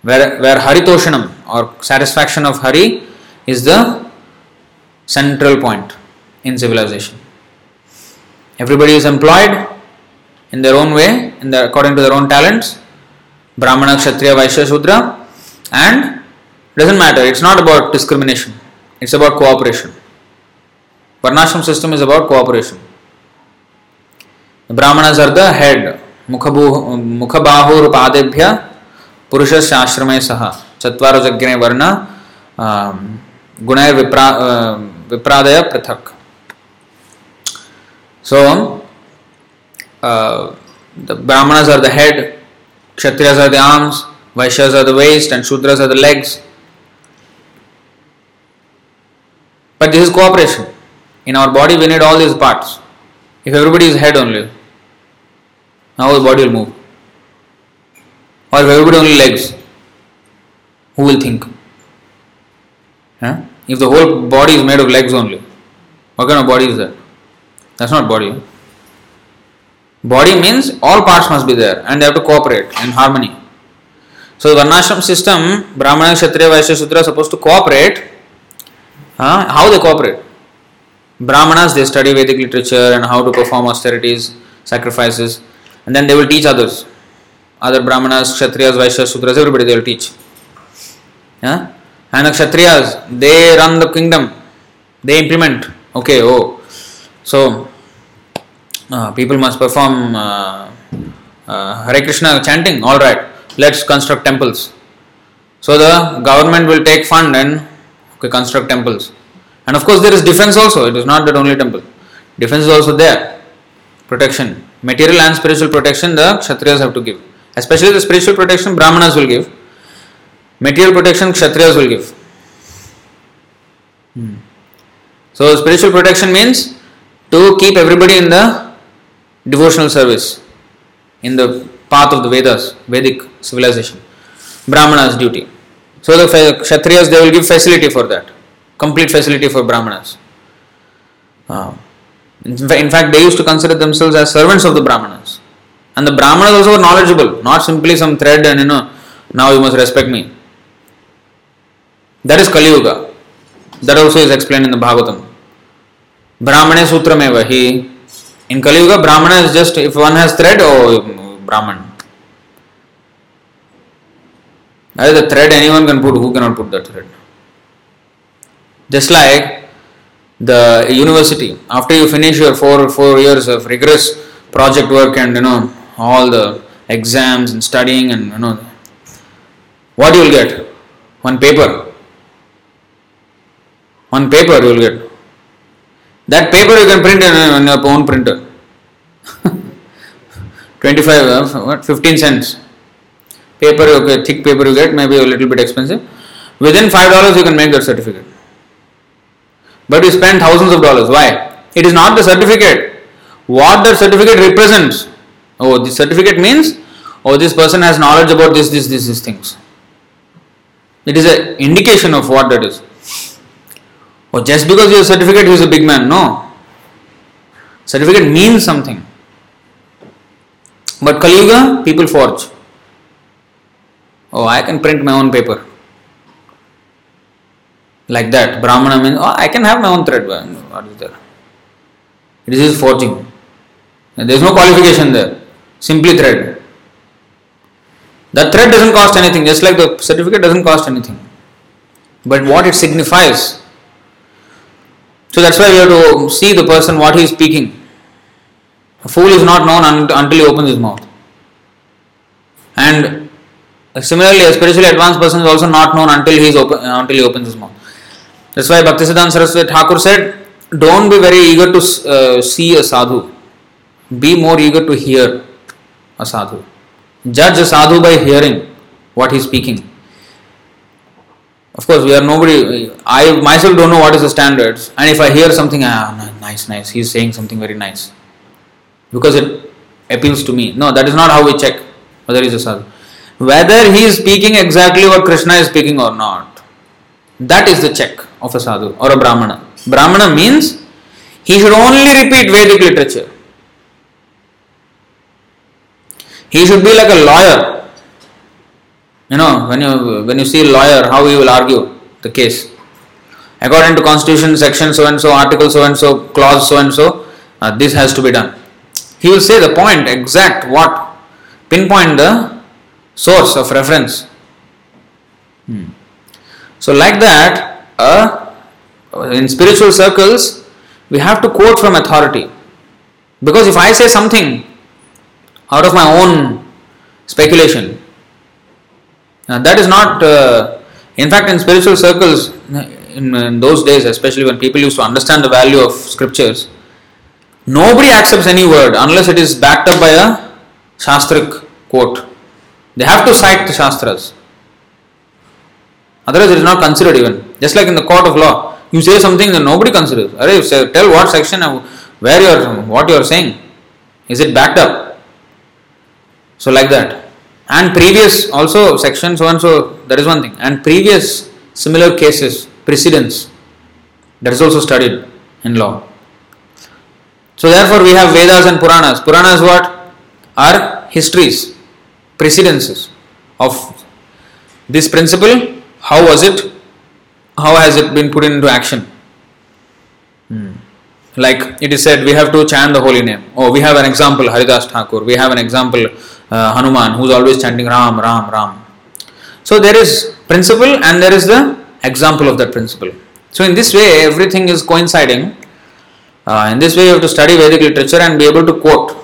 where, where Haritoshanam or satisfaction of Hari is the central point in civilization. Everybody is employed in their own way, in the, according to their own talents, Brahmana, Kshatriya, Vaishya, Shudra, and doesn't matter, it's not about discrimination, it's about cooperation. Varnashram system is about cooperation. The Brahmanas are the head. मुखबाहुर पादेभ्य पुरुष आश्रमे सह चत्वार जग्ने वर्ण गुण विप्रादय पृथक So, uh, the Brahmanas are the head, Kshatriyas are the arms, Vaishyas are the waist, and Shudras are the But this is cooperation. In our body, we need all these parts. If everybody is head only, how the body will move? Or if everybody only legs, who will think? Huh? If the whole body is made of legs only, what kind of body is that? That's not body. Body means all parts must be there and they have to cooperate in harmony. So the Varnashram system, Brahmana, Kshatriya, Vaishya, are supposed to cooperate. Uh, how they cooperate? Brahmanas they study Vedic literature and how to perform austerities, sacrifices, and then they will teach others. Other Brahmanas, Kshatriyas, Vaishyas, Sudras, everybody they will teach. Yeah? And the Kshatriyas, they run the kingdom, they implement. Okay, oh. So uh, people must perform uh, uh, Hare Krishna chanting. All right, let's construct temples. So the government will take fund and okay, construct temples. And of course, there is defense also. It is not that only temple. Defense is also there. Protection, material and spiritual protection. The kshatriyas have to give. Especially the spiritual protection, brahmanas will give. Material protection, kshatriyas will give. Hmm. So spiritual protection means to keep everybody in the devotional service in the path of the Vedas, Vedic civilization. Brahmanas' duty. So the Kshatriyas they will give facility for that, complete facility for Brahmanas. Uh, in fact, they used to consider themselves as servants of the Brahmanas. And the Brahmanas also were knowledgeable, not simply some thread and you know, now you must respect me. That is Kali Yuga. That also is explained in the Bhagavatam. Brahmane Sutrameva. He in Kali Yuga, Brahmana is just if one has thread, oh Brahman. Is the thread anyone can put, who cannot put the thread? Just like the university, after you finish your four four years of rigorous project work and you know all the exams and studying and you know what you will get? One paper. One paper you will get. That paper you can print in your own printer. 25, uh, what, 15 cents. Paper, okay, thick paper you get, maybe a little bit expensive. Within $5 you can make that certificate. But you spend thousands of dollars. Why? It is not the certificate. What the certificate represents. Oh, the certificate means, oh, this person has knowledge about this, this, this, these things. It is an indication of what that is. Oh, just because you have certificate, he is a big man. No. Certificate means something. But Kali Yuga, people forge. Oh, I can print my own paper. Like that. Brahmana means, oh, I can have my own thread. What is there? It is forging. There is no qualification there. Simply thread. That thread doesn't cost anything, just like the certificate doesn't cost anything. But what it signifies. So that's why we have to see the person what he is speaking. A fool is not known until he opens his mouth. And similarly, a spiritually advanced person is also not known until he, is open, until he opens his mouth. That's why Bhaktisiddhanta Saraswati Thakur said, Don't be very eager to uh, see a sadhu, be more eager to hear a sadhu. Judge a sadhu by hearing what he is speaking. Of course, we are nobody. I myself don't know what is the standards, and if I hear something, ah, nice, nice, he's saying something very nice, because it appeals to me. No, that is not how we check whether he's a sadhu. Whether he is speaking exactly what Krishna is speaking or not, that is the check of a sadhu or a brahmana. Brahmana means he should only repeat Vedic literature. He should be like a lawyer you know, when you when you see a lawyer, how he will argue the case. According to Constitution section so and so, article so and so, clause so and so, this has to be done. He will say the point, exact what, pinpoint the source of reference. Hmm. So, like that, uh, in spiritual circles, we have to quote from authority. Because if I say something out of my own speculation, that is not, uh, in fact, in spiritual circles, in, in, those days, especially when people used to understand the value of scriptures, nobody accepts any word unless it is backed up by a Shastric quote. They have to cite the Shastras. Otherwise, it is not considered even. Just like in the court of law, you say something that nobody considers. Array, say, tell what section, of where you are, what you are saying. Is it backed up? So, like that and previous also section so and so that is one thing and previous similar cases precedents that is also studied in law so therefore we have vedas and puranas puranas what are histories precedences of this principle how was it how has it been put into action hmm. like it is said we have to chant the holy name oh we have an example haridas thakur we have an example uh, Hanuman who is always chanting Ram, Ram, Ram. So there is principle and there is the example of that principle. So in this way, everything is coinciding. Uh, in this way, you have to study Vedic literature and be able to quote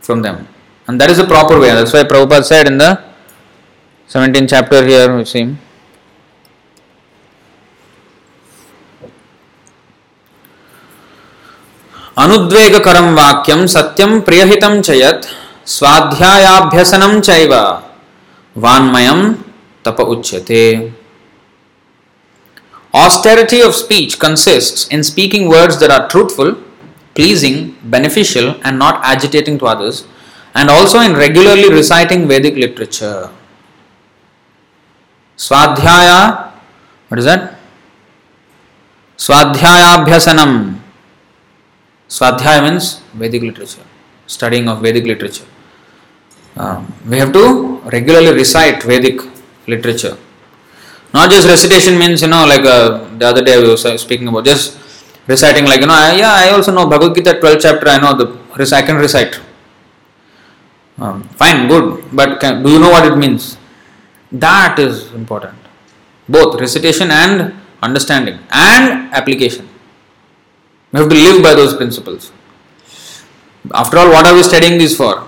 from them, and that is the proper way. That's why Prabhupada said in the 17th chapter here, we see. అనుద్వేగకరం వాక్యం సత్యం ప్రియహితం చయత్ స్వాధ్యాయాభ్యసనం చైవ వాన్మయం తప ఉచ్యతే Austerity of speech consists in speaking words that are truthful, pleasing, beneficial, and not agitating to others, and also in regularly reciting Vedic literature. Swadhyaya, what is that? Swadhyayabhyasanam. Swadhyaya means Vedic literature, studying of Vedic literature. Um, we have to regularly recite Vedic literature. Not just recitation means, you know, like uh, the other day we were speaking about just reciting, like, you know, I, yeah, I also know Bhagavad Gita 12th chapter, I know the I can recite. Um, fine, good, but can, do you know what it means? That is important. Both recitation and understanding and application. We have to live by those principles. After all, what are we studying this for?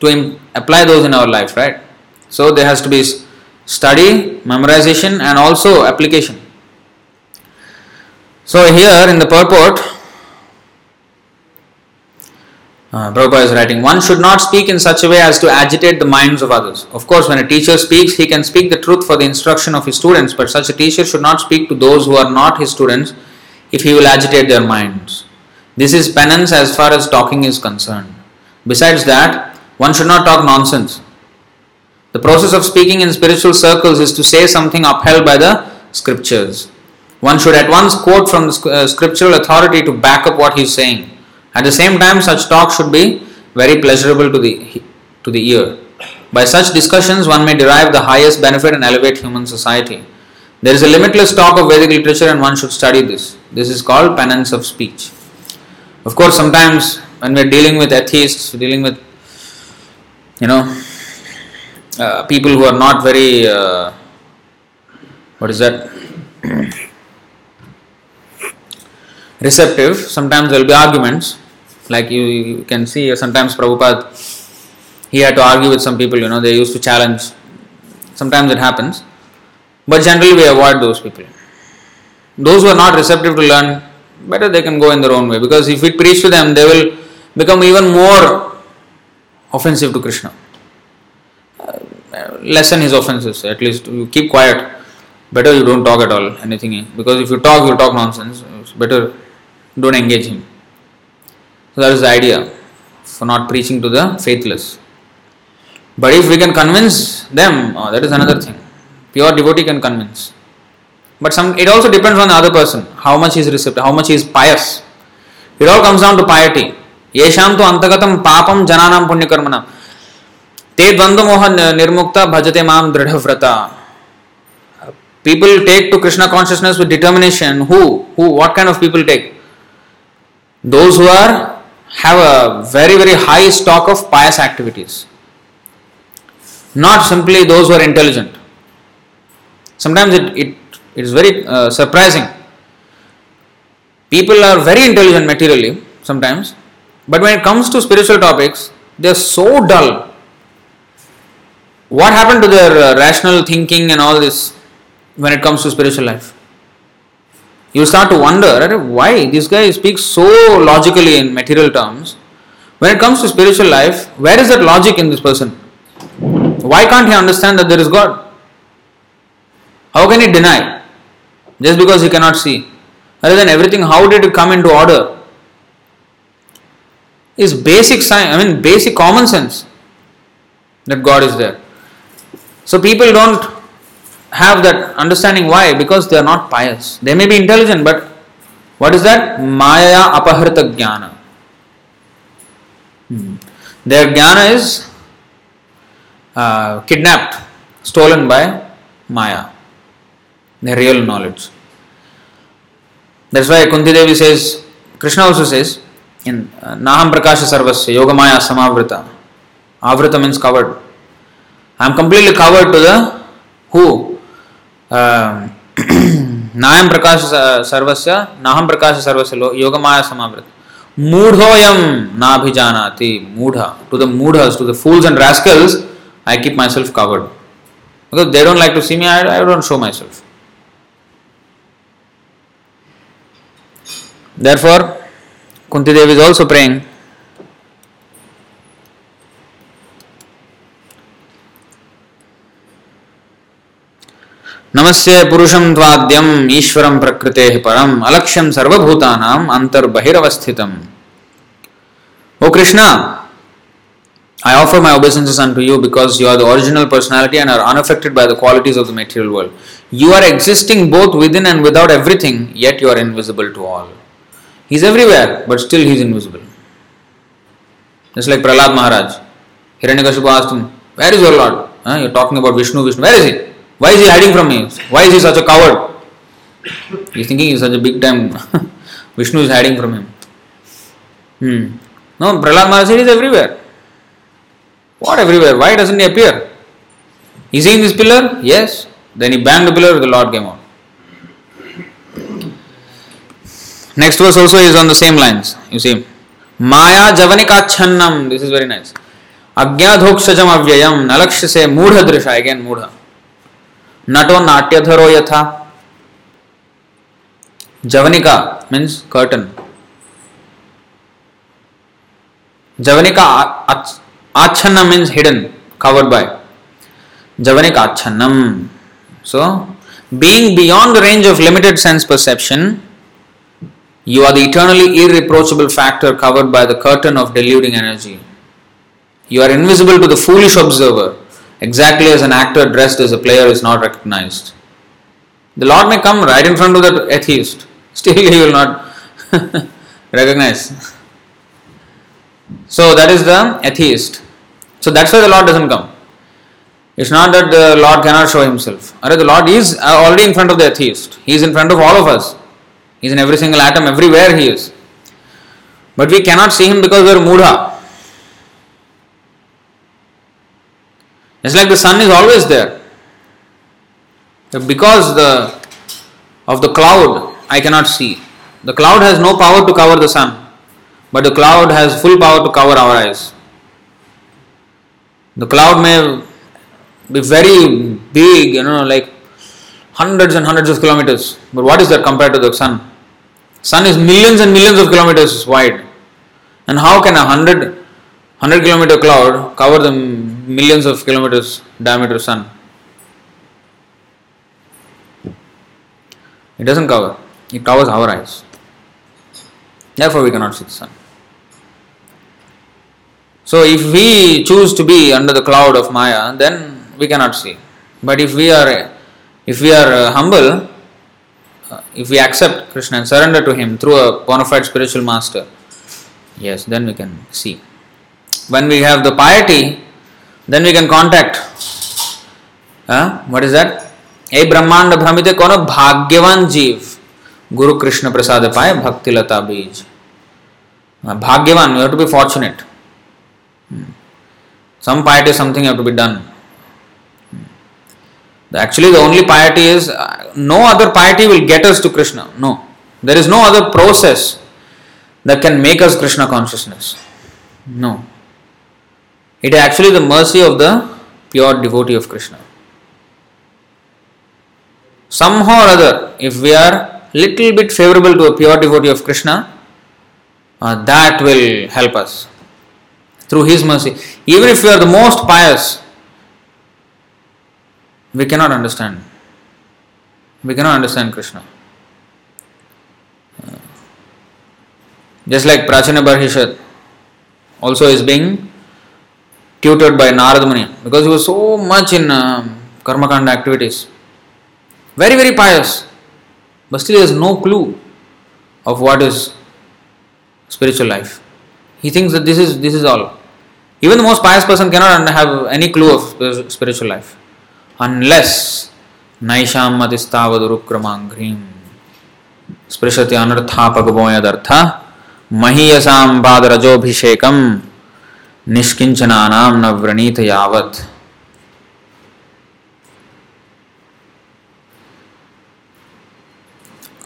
To apply those in our life, right? So there has to be study, memorization, and also application. So here in the purport, uh, Prabhupada is writing, one should not speak in such a way as to agitate the minds of others. Of course, when a teacher speaks, he can speak the truth for the instruction of his students, but such a teacher should not speak to those who are not his students if he will agitate their minds. This is penance as far as talking is concerned. Besides that, one should not talk nonsense. The process of speaking in spiritual circles is to say something upheld by the scriptures. One should at once quote from the uh, scriptural authority to back up what he is saying. At the same time, such talk should be very pleasurable to the, to the ear. By such discussions, one may derive the highest benefit and elevate human society. There is a limitless talk of Vedic literature, and one should study this. This is called penance of speech. Of course, sometimes when we are dealing with atheists, dealing with you know uh, people who are not very uh, what is that receptive sometimes there will be arguments like you, you can see sometimes Prabhupada he had to argue with some people you know they used to challenge sometimes it happens but generally we avoid those people those who are not receptive to learn better they can go in their own way because if we preach to them they will become even more offensive to Krishna. Uh, lessen his offenses, at least you keep quiet. better you don't talk at all anything because if you talk, you talk nonsense. It's better don't engage him. So that is the idea for not preaching to the faithless. But if we can convince them, oh, that is another thing. Pure devotee can convince. But some it also depends on the other person, how much he is receptive, how much he is pious. It all comes down to piety. येषां तु अन्तगतं पापं जनानां पुण्यकर्मणां ते द्वन्द्वमोह निर्मुक्ता भजते मां दृढव्रता people take to krishna consciousness with determination who who what kind of people take those who are have a very very high stock of pious activities. Not simply those who are intelligent. Sometimes it, it, it is very uh, surprising. People are very intelligent materially sometimes but when it comes to spiritual topics they are so dull. What happened to their uh, rational thinking and all this when it comes to spiritual life. You start to wonder why this guy speaks so logically in material terms. When it comes to spiritual life, where is that logic in this person? Why can't he understand that there is God? How can he deny? Just because he cannot see. Rather than everything, how did it come into order? Is basic science, I mean, basic common sense that God is there. So people don't have that understanding. Why? Because they are not pious. They may be intelligent, but what is that? Maya apahrita jnana. Hmm. Their jnana is uh, kidnapped, stolen by Maya, their real knowledge. That's why Kunti Devi says, Krishna also says, in uh, Naham Prakasha Sarvasya, Yoga Maya Samavrita. Avrita means covered. I am completely covered to the who? नायम प्रकाश सर्वस्य नाहम प्रकाश सर्वस्य योग माया समावृत। मूढ़ोयम ना भी जानाति मूढ़ to the मूढ़स to the fools and rascals I keep myself covered because they don't like to see me I I don't show myself therefore Kunti Devi is also नमस्ते पुरुषं त्वाद्यम् परम अलक्ष्यम परम्, अलक्ष्यं सर्वभूतानाम् अन्तर्बहिरवस्थितम्। O Krishna I offer my obeisances unto you because you are the original personality and are unaffected by the qualities of the material world you are existing both within and without everything yet you are invisible to all but everywhere but still he's invisible just like Prahlad Maharaj Hiranyakashipu asked where is your lord you are talking about Vishnu Vishnu where is it Why is he hiding from me? Why is he such a coward? He's thinking he's such a big time. Vishnu is hiding from him. Hmm. No, Prahlad Maharaj he's everywhere. What everywhere? Why doesn't he appear? Is he in this pillar? Yes. Then he banged the pillar, the Lord came out. Next verse also is on the same lines. You see. Javanikachannam. This is very nice. Agyadhokshajam avyayam. Nalakshya se mudha drisha. Again mudha. नटो नाट्यधरो यथा। Javanika means curtain javanika acchanna means hidden covered by javanika acchannam. So being beyond range of limited sense perception you are the eternally irreproachable factor covered by the curtain of deluding energy you are invisible to the foolish observer exactly as an actor dressed as a player is not recognized. The Lord may come right in front of the atheist, still he will not recognize. So that is the atheist. So that's why the Lord doesn't come. It's not that the Lord cannot show himself. The Lord is uh, already in front of the atheist. He is in front of all of us. He is in every single atom, everywhere he is. But we cannot see him because we are mudha. It's like the sun is always there. Because the of the cloud I cannot see. The cloud has no power to cover the sun, but the cloud has full power to cover our eyes. The cloud may be very big, you know, like hundreds and hundreds of kilometers. But what is that compared to the sun? Sun is millions and millions of kilometers wide. And how can a hundred 100 kilometer cloud cover the millions of kilometers diameter sun. It doesn't cover, it covers our eyes. Therefore, we cannot see the sun. So, if we choose to be under the cloud of Maya, then we cannot see. But if we are, if we are uh, humble, uh, if we accept Krishna and surrender to Him through a bona fide spiritual master, yes, then we can see. When we have the piety, then we can contact. Uh, what is that? ए ब्रह्मांड भ्रमित कौन भाग्यवान जीव गुरु कृष्ण प्रसाद पाए भक्ति लता बीज भाग्यवान you have to be fortunate some piety is something have to be done actually the only piety is uh, no other piety will get us to krishna no there is no other process that can make us krishna consciousness no it is actually the mercy of the pure devotee of krishna somehow or other, if we are little bit favorable to a pure devotee of Krishna, uh, that will help us through His mercy. Even if we are the most pious, we cannot understand. We cannot understand Krishna. Uh, just like Prachina Barhishat also is being tutored by Narad Muni because he was so much in um, karmakanda activities. Very, very pious, but still he has no clue of what is spiritual life. He thinks that this is this is all. Even the most pious person cannot have any clue of spiritual life unless Naisham Matistavadurukramaghrim Sprishati Anartha Pagaboyadhartha Mahiyasam Badrajobhishekam निष्किञ्चनानां न व्रणीत यावत्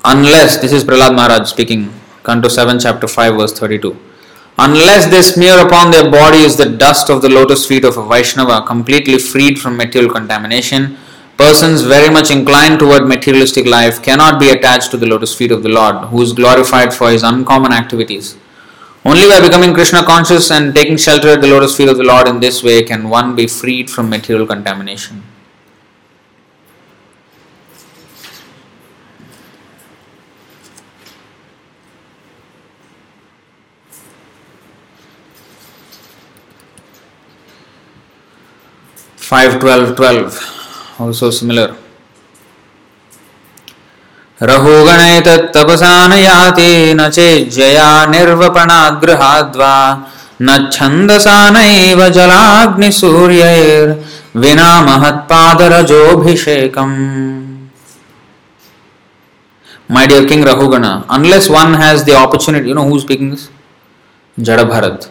unless this is Prahlad Maharaj speaking, Canto 7, chapter 5, verse 32. Unless they smear upon their bodies the dust of the lotus feet of a Vaishnava, completely freed from material contamination, persons very much inclined toward materialistic life cannot be attached to the lotus feet of the Lord, who is glorified for his uncommon activities. Only by becoming Krishna conscious and taking shelter at the lotus feet of the Lord in this way can one be freed from material contamination. Five twelve twelve, also similar. रहुगणैतत्तपसा न याति न चेज्जया निर्वपणाद्गृहाद्वा न छन्दसा नैव जलाग्निसूर्यैर्विना महत्पादरजोऽभिषेकम् My dear King Rahugana, unless one has the opportunity, you know who's speaking this? Jada Bharat.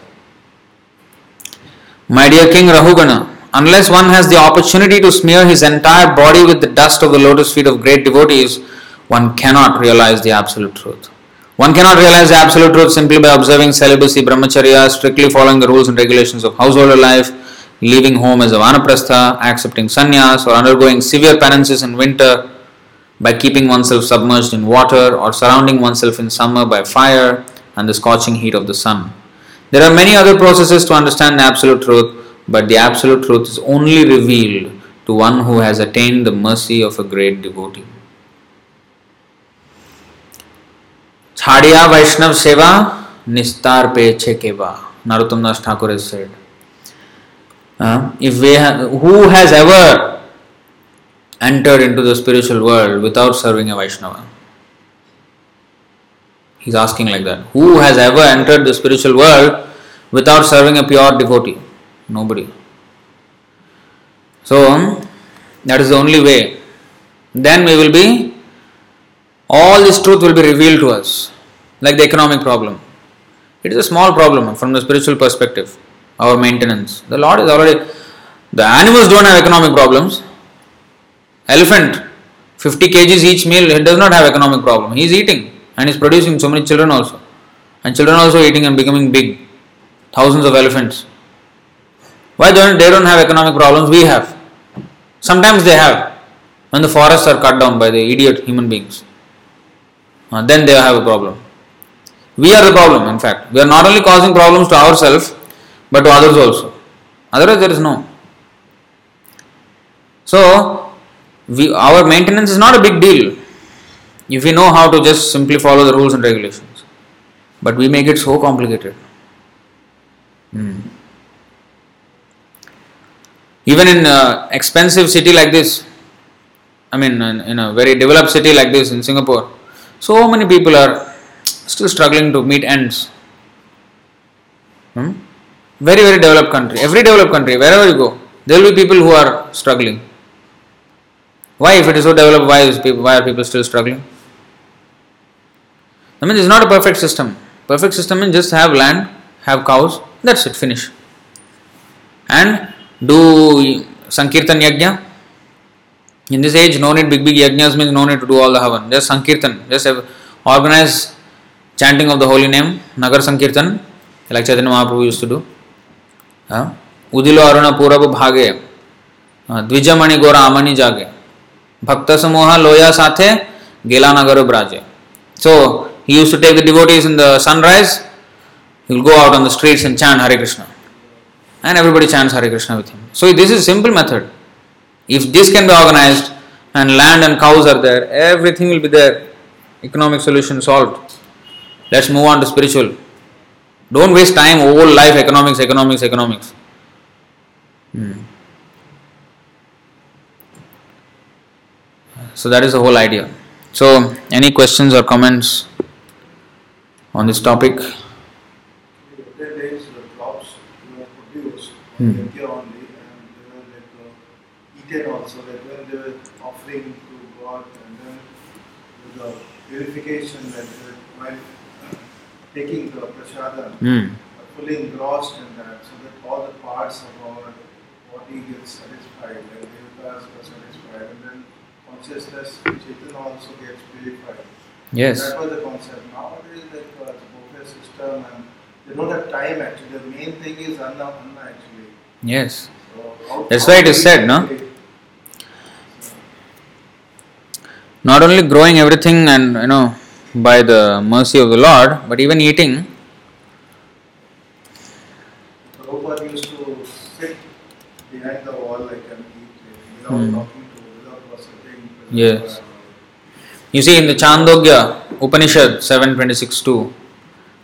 My dear King Rahugana, unless one has the opportunity to smear his entire body with the dust of the lotus feet of great devotees, one cannot realize the absolute truth. One cannot realize the absolute truth simply by observing celibacy, brahmacharya, strictly following the rules and regulations of householder life, leaving home as a vanaprastha, accepting sannyas, or undergoing severe penances in winter by keeping oneself submerged in water or surrounding oneself in summer by fire and the scorching heat of the sun. There are many other processes to understand the absolute truth, but the absolute truth is only revealed to one who has attained the mercy of a great devotee. थाड़िया वैष्णव सेवा निस्तार पे छे के वा Narottam Das Thakur is said if we who has ever entered into the spiritual world without serving a Vaishnava he is asking like that who has ever entered the spiritual world without serving a pure devotee nobody so that is the only way then we will be All this truth will be revealed to us. Like the economic problem. It is a small problem from the spiritual perspective, our maintenance. The Lord is already, the animals don't have economic problems. Elephant, 50 kgs each meal, he does not have economic problem. He is eating and is producing so many children also. And children also eating and becoming big. Thousands of elephants. Why don't they don't have economic problems? We have. Sometimes they have. When the forests are cut down by the idiot human beings. Uh, then they have a problem. We are the problem, in fact. We are not only causing problems to ourselves, but to others also. Otherwise, there is no. So, we, our maintenance is not a big deal. if we know how to just simply follow the rules and regulations. But we make it so complicated. Hmm. Even in an expensive city like this, I mean, in a very developed city like this in Singapore, so many people are still struggling to meet ends. Hmm? Very, very developed country. Every developed country, wherever you go, there will be people who are struggling. Why, if it is so developed, why, is people, why are people still struggling? I mean, it's not a perfect system. Perfect system means just have land, have cows, that's it, finish. And do Sankirtan Yajna. In this age, no need big, big yajnas means no need to do all the havan. Just Sankirtan, just have organize chanting of the holy name nagar sankirtan इला चैतन्य महाप्रभु युस्तुड़ उदिलो अरुण पूरब भागे द्विजमणि घोर आमणि जागे भक्त समूह लोया साथे गेला नगर ब्राजे so he used to take the devotees in the sunrise will go out on the streets and chant Hare Krishna and everybody chant Hare Krishna with him so this is simple method if this can be organized and land and cows are there everything will be there economic solution solved let's move on to spiritual don't waste time whole life economics economics economics Hmm. So that is the whole idea. So, any questions or comments on this topic? Hmm. uh, purification, like uh, while uh, taking the prasada, Hmm. are fully engrossed in that, so that all the parts of our body get satisfied, like devatas are satisfied, and then consciousness, Chaitanya also gets purified. Yes. That was the concept. Nowadays, like uh, a buffet system, and they don't have time actually. The main thing is anna, anna actually. Yes. So That's why it is said, no? Not only growing everything and you know by the mercy of the Lord, but even eating. Prabhupada used to sit behind the wall like and eat uh, without Hmm. talking to, without gossiping. Yes. You see in the Chandogya Upanishad 726.2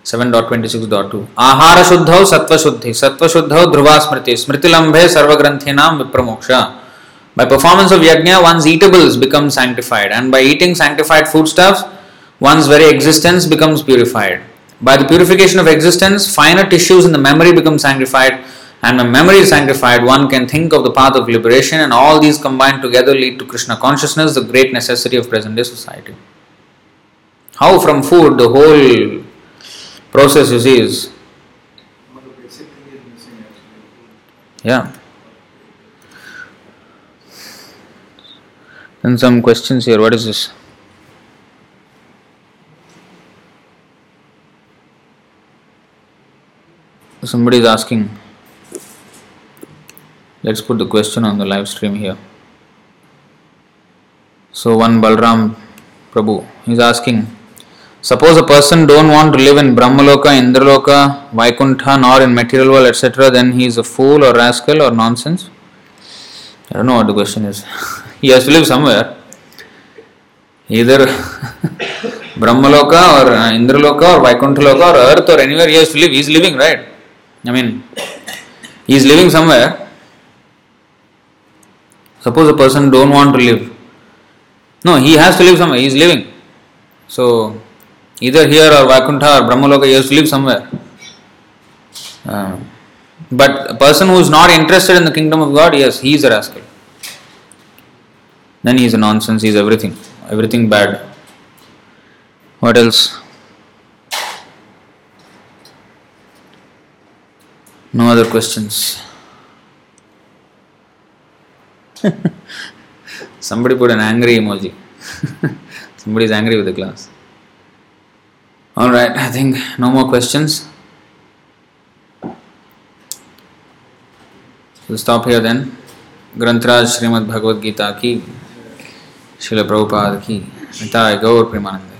7.26.2 आहार शुद्धौ सत्व शुद्धि सत्व शुद्धौ ध्रुवा स्मृति स्मृति लंबे सर्वग्रंथीनाम विप्रमोक्षा By performance of yajna, one's eatables become sanctified, and by eating sanctified foodstuffs, one's very existence becomes purified. By the purification of existence, finer tissues in the memory become sanctified, and when memory is sanctified, one can think of the path of liberation, and all these combined together lead to Krishna consciousness, the great necessity of present day society. How from food the whole process you see is yeah. Then some questions here. What is this? Somebody is asking. Let's put the question on the live stream here. So one Balram Prabhu is asking. Suppose a person don't want to live in Brahmaloka, Indraloka, Vaikuntha, nor in material world, etc., then he is a fool or rascal or nonsense. I don't know what the question is. he has to live somewhere. Either Brahmaloka or uh, Indraloka or Vaikuntha Loka or earth or anywhere he has to live. He is living, right? I mean, he is living somewhere. Suppose a person don't want to live. No, he has to live somewhere. He is living. So, either here or Vaikuntha or Brahmaloka, he has to live somewhere. Uh, but a person who is not interested in the kingdom of God, yes, he is a rascal. Then he is a nonsense, he is everything, everything bad. What else? No other questions. Somebody put an angry emoji. Somebody is angry with the class. Alright, I think no more questions. So stop here then. ग्रंथराज Shrimad Bhagavad Gita की शिल प्रभुपाद की निताय गौर प्रेमानंद